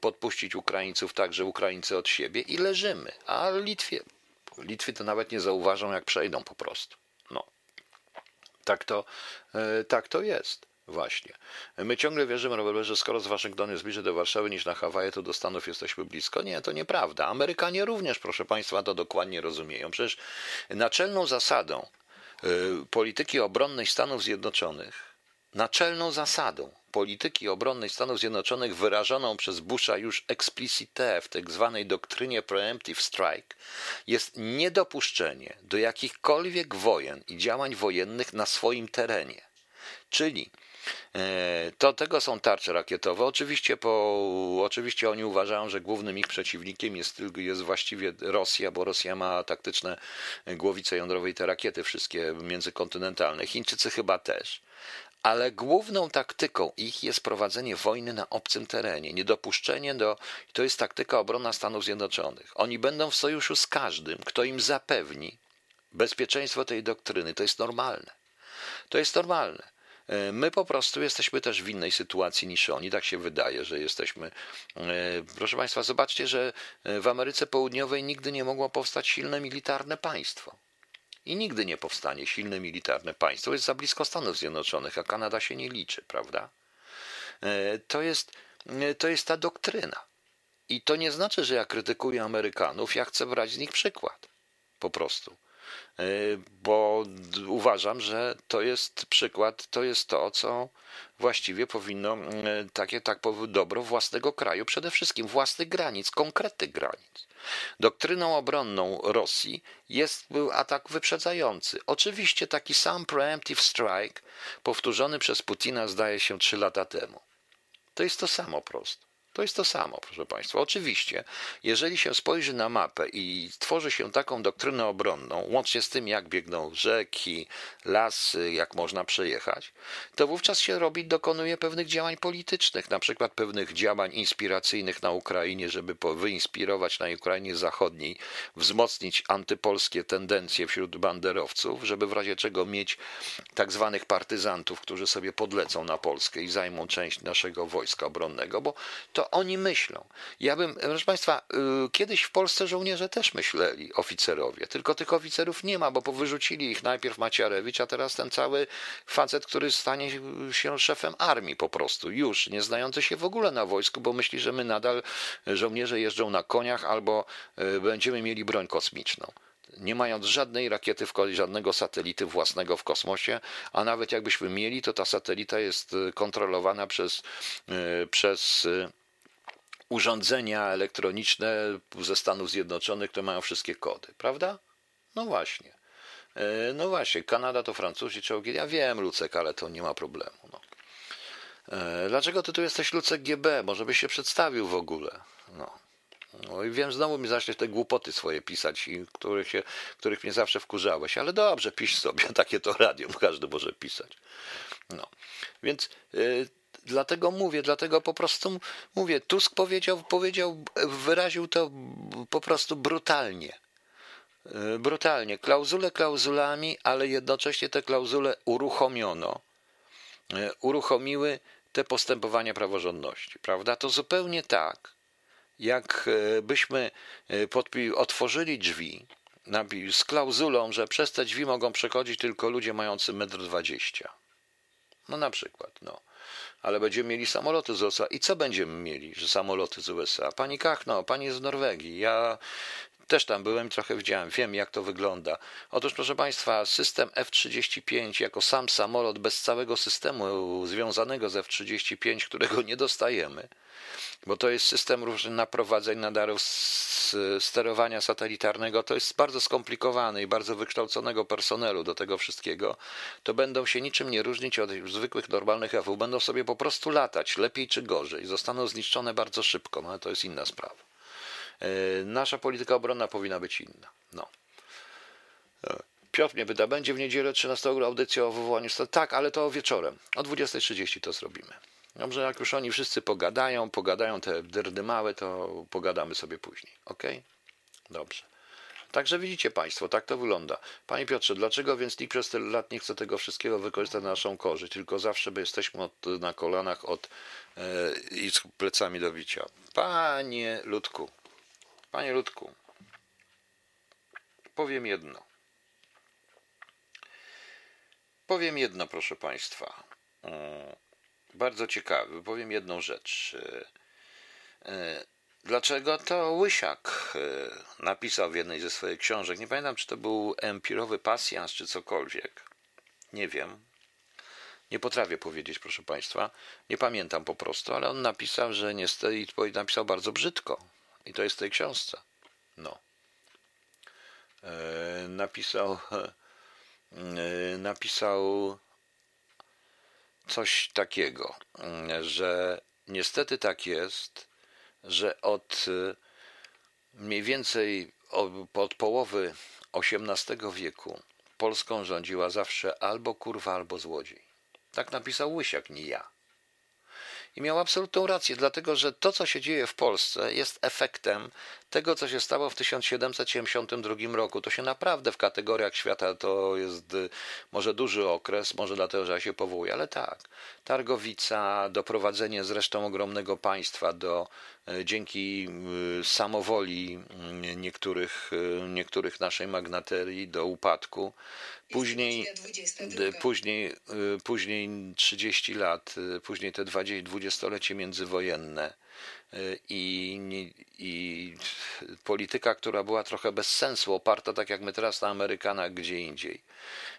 podpuścić Ukraińców tak, że Ukraińcy od siebie i leżymy. A Litwie Litwy to nawet nie zauważą, jak przejdą po prostu. No. Tak to, e, tak to jest. Właśnie. My ciągle wierzymy, Robert, że skoro z Waszyngtonu jest bliżej do Warszawy niż na Hawaje, to do Stanów jesteśmy blisko. Nie, to nieprawda. Amerykanie również, proszę Państwa, to dokładnie rozumieją. Przecież naczelną zasadą e, polityki obronnej Stanów Zjednoczonych, naczelną zasadą polityki obronnej Stanów Zjednoczonych wyrażoną przez Busha już explicite w tak zwanej doktrynie preemptive strike jest niedopuszczenie do jakichkolwiek wojen i działań wojennych na swoim terenie. Czyli e, to tego są tarcze rakietowe. Oczywiście, po, oczywiście oni uważają, że głównym ich przeciwnikiem jest, jest właściwie Rosja, bo Rosja ma taktyczne głowice jądrowe i te rakiety wszystkie międzykontynentalne. Chińczycy chyba też ale główną taktyką ich jest prowadzenie wojny na obcym terenie, niedopuszczenie do. To jest taktyka obronna Stanów Zjednoczonych. Oni będą w sojuszu z każdym, kto im zapewni bezpieczeństwo tej doktryny. To jest normalne. To jest normalne. E, my po prostu jesteśmy też w innej sytuacji niż oni. Tak się wydaje, że jesteśmy. E, proszę Państwa, zobaczcie, że w Ameryce Południowej nigdy nie mogło powstać silne militarne państwo i nigdy nie powstanie silne militarne państwo. Jest za blisko Stanów Zjednoczonych, a Kanada się nie liczy, prawda? E, to jest, e, to jest ta doktryna. I to nie znaczy, że ja krytykuję Amerykanów, ja chcę brać z nich przykład. Po prostu. E, bo uważam, że to jest przykład, to jest to, co właściwie powinno, takie tak dobro własnego kraju, przede wszystkim własnych granic, konkretnych granic. Doktryną obronną Rosji jest, był atak wyprzedzający. Oczywiście taki sam preemptive strike, powtórzony przez Putina zdaje się trzy lata temu. To jest to samo prosto. To jest to samo, proszę Państwa. Oczywiście, jeżeli się spojrzy na mapę i tworzy się taką doktrynę obronną, łącznie z tym, jak biegną rzeki, lasy, jak można przejechać, to wówczas się robi, dokonuje pewnych działań politycznych, na przykład pewnych działań inspiracyjnych na Ukrainie, żeby wyinspirować na Ukrainie Zachodniej, wzmocnić antypolskie tendencje wśród banderowców, żeby w razie czego mieć tak zwanych partyzantów, którzy sobie podlecą na Polskę i zajmą część naszego wojska obronnego, bo to oni myślą. Ja bym, proszę Państwa, y, kiedyś w Polsce żołnierze też myśleli, oficerowie, tylko tych oficerów nie ma, bo powyrzucili ich najpierw Maciarewicz, a teraz ten cały facet, który stanie się szefem armii po prostu, już nie znający się w ogóle na wojsku, bo myśli, że my nadal żołnierze jeżdżą na koniach albo y, będziemy mieli broń kosmiczną nie mając żadnej rakiety, żadnego satelity własnego w kosmosie, a nawet jakbyśmy mieli, to ta satelita jest y, kontrolowana przez, przez urządzenia elektroniczne ze Stanów Zjednoczonych, które mają wszystkie kody, prawda? No właśnie. E, no właśnie, Kanada to Francuzi, czołgi. Ja wiem, Lucek, ale to nie ma problemu. No. E, dlaczego ty tu jesteś Lucek GB? Może byś się przedstawił w ogóle. No. No i wiem, znowu mi zaczniesz te głupoty swoje pisać, których, się, których mnie zawsze wkurzałeś, ale dobrze, pisz sobie, takie to radio, każdy może pisać. No, więc y, Dlatego mówię, dlatego po prostu mówię. Tusk powiedział, powiedział, wyraził to po prostu brutalnie. E, brutalnie. Klauzule klauzulami, ale jednocześnie te klauzule uruchomiono. E, uruchomiły te postępowania praworządności, prawda? To zupełnie tak, jak e, otworzyli drzwi z klauzulą, że przez te drzwi mogą przechodzić tylko ludzie mający 1,20 m. No na przykład, no ale będziemy mieli samoloty z USA. I co będziemy mieli, że samoloty z USA? Pani Kachno, pani z Norwegii. Ja też tam byłem, trochę widziałem, wiem jak to wygląda. Otóż, proszę Państwa, system F-35 jako sam samolot bez całego systemu związanego z F-35, którego nie dostajemy, bo to jest system różnych naprowadzeń, nadarów sterowania satelitarnego, to jest bardzo skomplikowany i bardzo wykształconego personelu do tego wszystkiego, to będą się niczym nie różnić od zwykłych, normalnych AW, będą sobie po prostu latać, lepiej czy gorzej, zostaną zniszczone bardzo szybko, no ale to jest inna sprawa. E, nasza polityka obronna powinna być inna. No. E, Piotr mnie pyta, będzie w niedzielę 13 audycja o wywołaniu stanu? Tak, ale to wieczorem. O 20.30 to zrobimy. Dobrze, jak już oni wszyscy pogadają, pogadają te dyrdy małe, to pogadamy sobie później. Ok? Dobrze. Także widzicie Państwo, tak to wygląda. Panie Piotrze, dlaczego więc nikt przez tyle lat nie chce tego wszystkiego wykorzystać na naszą korzyść, tylko zawsze by jesteśmy od, na kolanach od, e, i z plecami do bicia? Panie Ludku, Panie Ludku, powiem jedno. Powiem jedno, proszę Państwa. Mm, bardzo ciekawy. Powiem jedną rzecz. E, e, dlaczego to Łysiak e, napisał w jednej ze swoich książek? Nie pamiętam, czy to był empirowy pasjans, czy cokolwiek. Nie wiem. Nie potrafię powiedzieć, proszę Państwa. Nie pamiętam po prostu, ale on napisał, że niestety napisał bardzo brzydko. I to jest w tej książce. No. E, napisał, e, napisał coś takiego, że niestety tak jest, że od e, mniej więcej od połowy XVIII wieku Polską rządziła zawsze albo kurwa, albo złodziej. Tak napisał Łysiak, nie ja. I miał absolutną rację, dlatego że to, co się dzieje w Polsce, jest efektem tego, co się stało w 1772 roku. To się naprawdę w kategoriach świata to jest y, może duży okres, może dlatego, że ja się powołuję, ale tak. Targowica, doprowadzenie zresztą ogromnego państwa do y, dzięki y, samowoli niektórych, niektórych naszej magnaterii do upadku. Później, później, później 30 lat, później te 20-lecie międzywojenne i, i polityka, która była trochę bez sensu, oparta tak jak my teraz na Amerykanach gdzie indziej.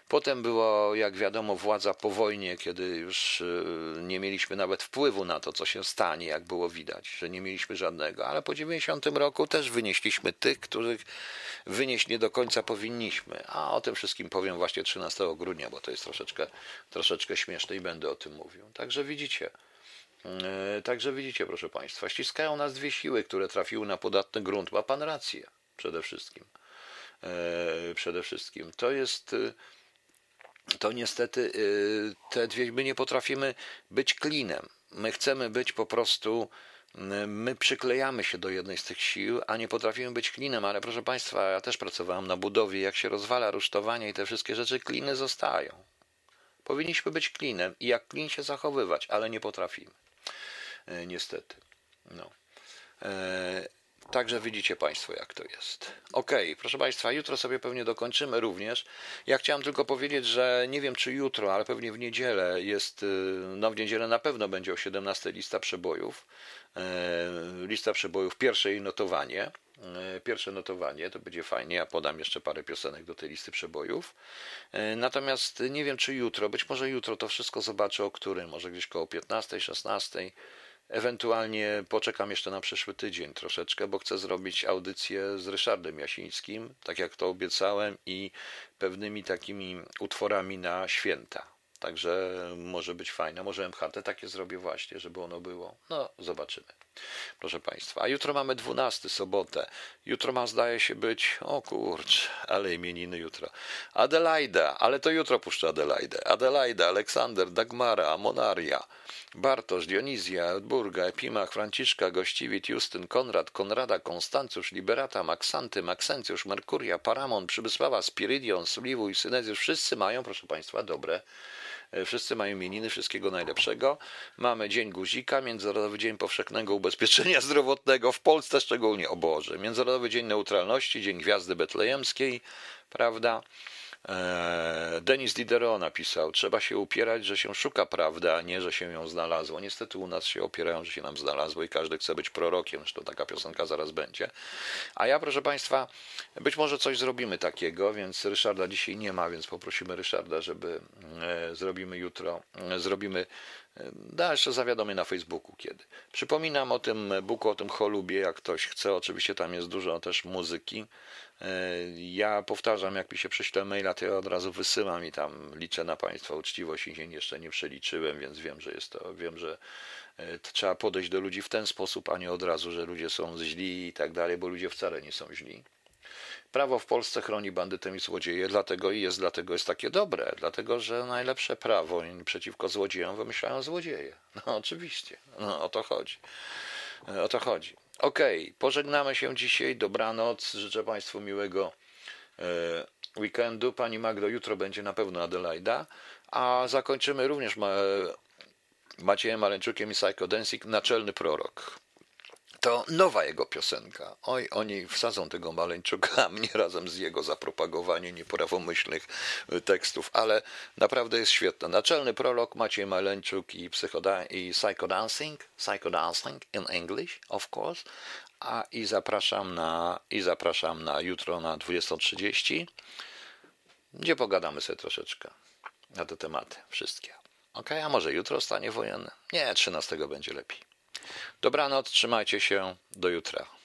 Potem było, jak wiadomo, władza po wojnie, kiedy już y, nie mieliśmy nawet wpływu na to, co się stanie, jak było widać, że nie mieliśmy żadnego. Ale po 90 roku też wynieśliśmy tych, których wynieść nie do końca powinniśmy. A o tym wszystkim powiem właśnie 13 grudnia, bo to jest troszeczkę, troszeczkę śmieszne i będę o tym mówił. Także widzicie. E, także widzicie, proszę Państwa, ściskają nas dwie siły, które trafiły na podatny grunt. Ma Pan rację, przede wszystkim. E, przede wszystkim. To jest, e, to niestety, te dwie, my nie potrafimy być klinem. My chcemy być po prostu, my przyklejamy się do jednej z tych sił, a nie potrafimy być klinem. Ale proszę Państwa, ja też pracowałem na budowie, jak się rozwala rusztowanie i te wszystkie rzeczy, kliny zostają. Powinniśmy być klinem i jak klin się zachowywać, ale nie potrafimy. E, niestety. No. E, także widzicie Państwo, jak to jest. Ok, proszę Państwa, jutro sobie pewnie dokończymy również. Ja chciałem tylko powiedzieć, że nie wiem czy jutro, ale pewnie w niedzielę jest, y, no w niedzielę na pewno będzie o 17 lista przebojów. E, lista przebojów, pierwsze jej notowanie. Pierwsze notowanie, to będzie fajnie. Ja podam jeszcze parę piosenek do tej listy przebojów. Natomiast nie wiem, czy jutro, być może jutro to wszystko zobaczę o którym, może gdzieś koło 15, 16. Ewentualnie poczekam jeszcze na przyszły tydzień troszeczkę, bo chcę zrobić audycję z Ryszardem Jasińskim, tak jak to obiecałem, i pewnymi takimi utworami na święta. Także może być fajne. Może MHT takie zrobię właśnie, żeby ono było. No, zobaczymy. Proszę Państwa, a jutro mamy 12, sobotę. Jutro ma zdaje się być, o kurcz, ale imieniny jutro. Adelaida, ale to jutro puszczę Adelaidę. Adelaida, Aleksander, Dagmara, Monaria, Bartosz, Dionizja, Edburga, Epimach, Franciszka, Gościwit, Justyn, Konrad, Konrada, Konstancjusz, Liberata, Maksanty, Maksencjusz, Merkuria, Paramon, Przybysława, Spirydion, Suliwuj, Synezjusz. Wszyscy mają, proszę Państwa, dobre wszyscy mają imieniny, wszystkiego najlepszego. Mamy Dzień Guzika, Międzynarodowy Dzień Powszechnego Ubezpieczenia Zdrowotnego, w Polsce szczególnie, o Boże. Międzynarodowy Dzień Neutralności, Dzień Gwiazdy Betlejemskiej, prawda? E, Denis Diderot napisał, trzeba się upierać, że się szuka prawdy, a nie, że się ją znalazło. Niestety u nas się opierają, że się nam znalazło i każdy chce być prorokiem, zresztą taka piosenka zaraz będzie. A ja, proszę Państwa, być może coś zrobimy takiego, więc Ryszarda dzisiaj nie ma, więc poprosimy Ryszarda, żeby e, zrobimy jutro, e, zrobimy Da, jeszcze zawiadomię na Facebooku kiedy. Przypominam o tym buku, o tym cholubie, jak ktoś chce. Oczywiście tam jest dużo też muzyki. E, ja powtarzam, jak mi się prześle maila, to ja od razu wysyłam i tam liczę na Państwa uczciwość i jeszcze nie przeliczyłem, więc wiem, że jest to, wiem, że e, trzeba podejść do ludzi w ten sposób, a nie od razu, że ludzie są źli i tak dalej, bo ludzie wcale nie są źli. Prawo w Polsce chroni bandytę i złodzieje, dlatego i jest, dlatego jest takie dobre, dlatego że najlepsze prawo przeciwko złodziejom wymyślają złodzieje. No oczywiście, no, o to chodzi. E, o to chodzi. Okej, okay, pożegnamy się dzisiaj. Dobranoc. Życzę Państwu miłego e, weekendu. Pani Magdo, jutro będzie na pewno Adelaida. A zakończymy również Maciejem Maleńczukiem i Psycho Naczelny Prorok to nowa jego piosenka. Oj, oni wsadzą tego Maleńczuka mnie razem z jego zapropagowaniem nieprawomyślnych y, tekstów, ale naprawdę jest świetna. Naczelny prolog Maciej Maleńczuk i, psychoda- i Psycho Dancing, Psycho Dancing in English, of course. A i zapraszam na, i zapraszam na jutro na 20.30, gdzie pogadamy sobie troszeczkę na te tematy wszystkie. Ok, a może jutro stanie wojenny? Nie, 13 będzie lepiej. Dobranoc, trzymajcie się, do jutra.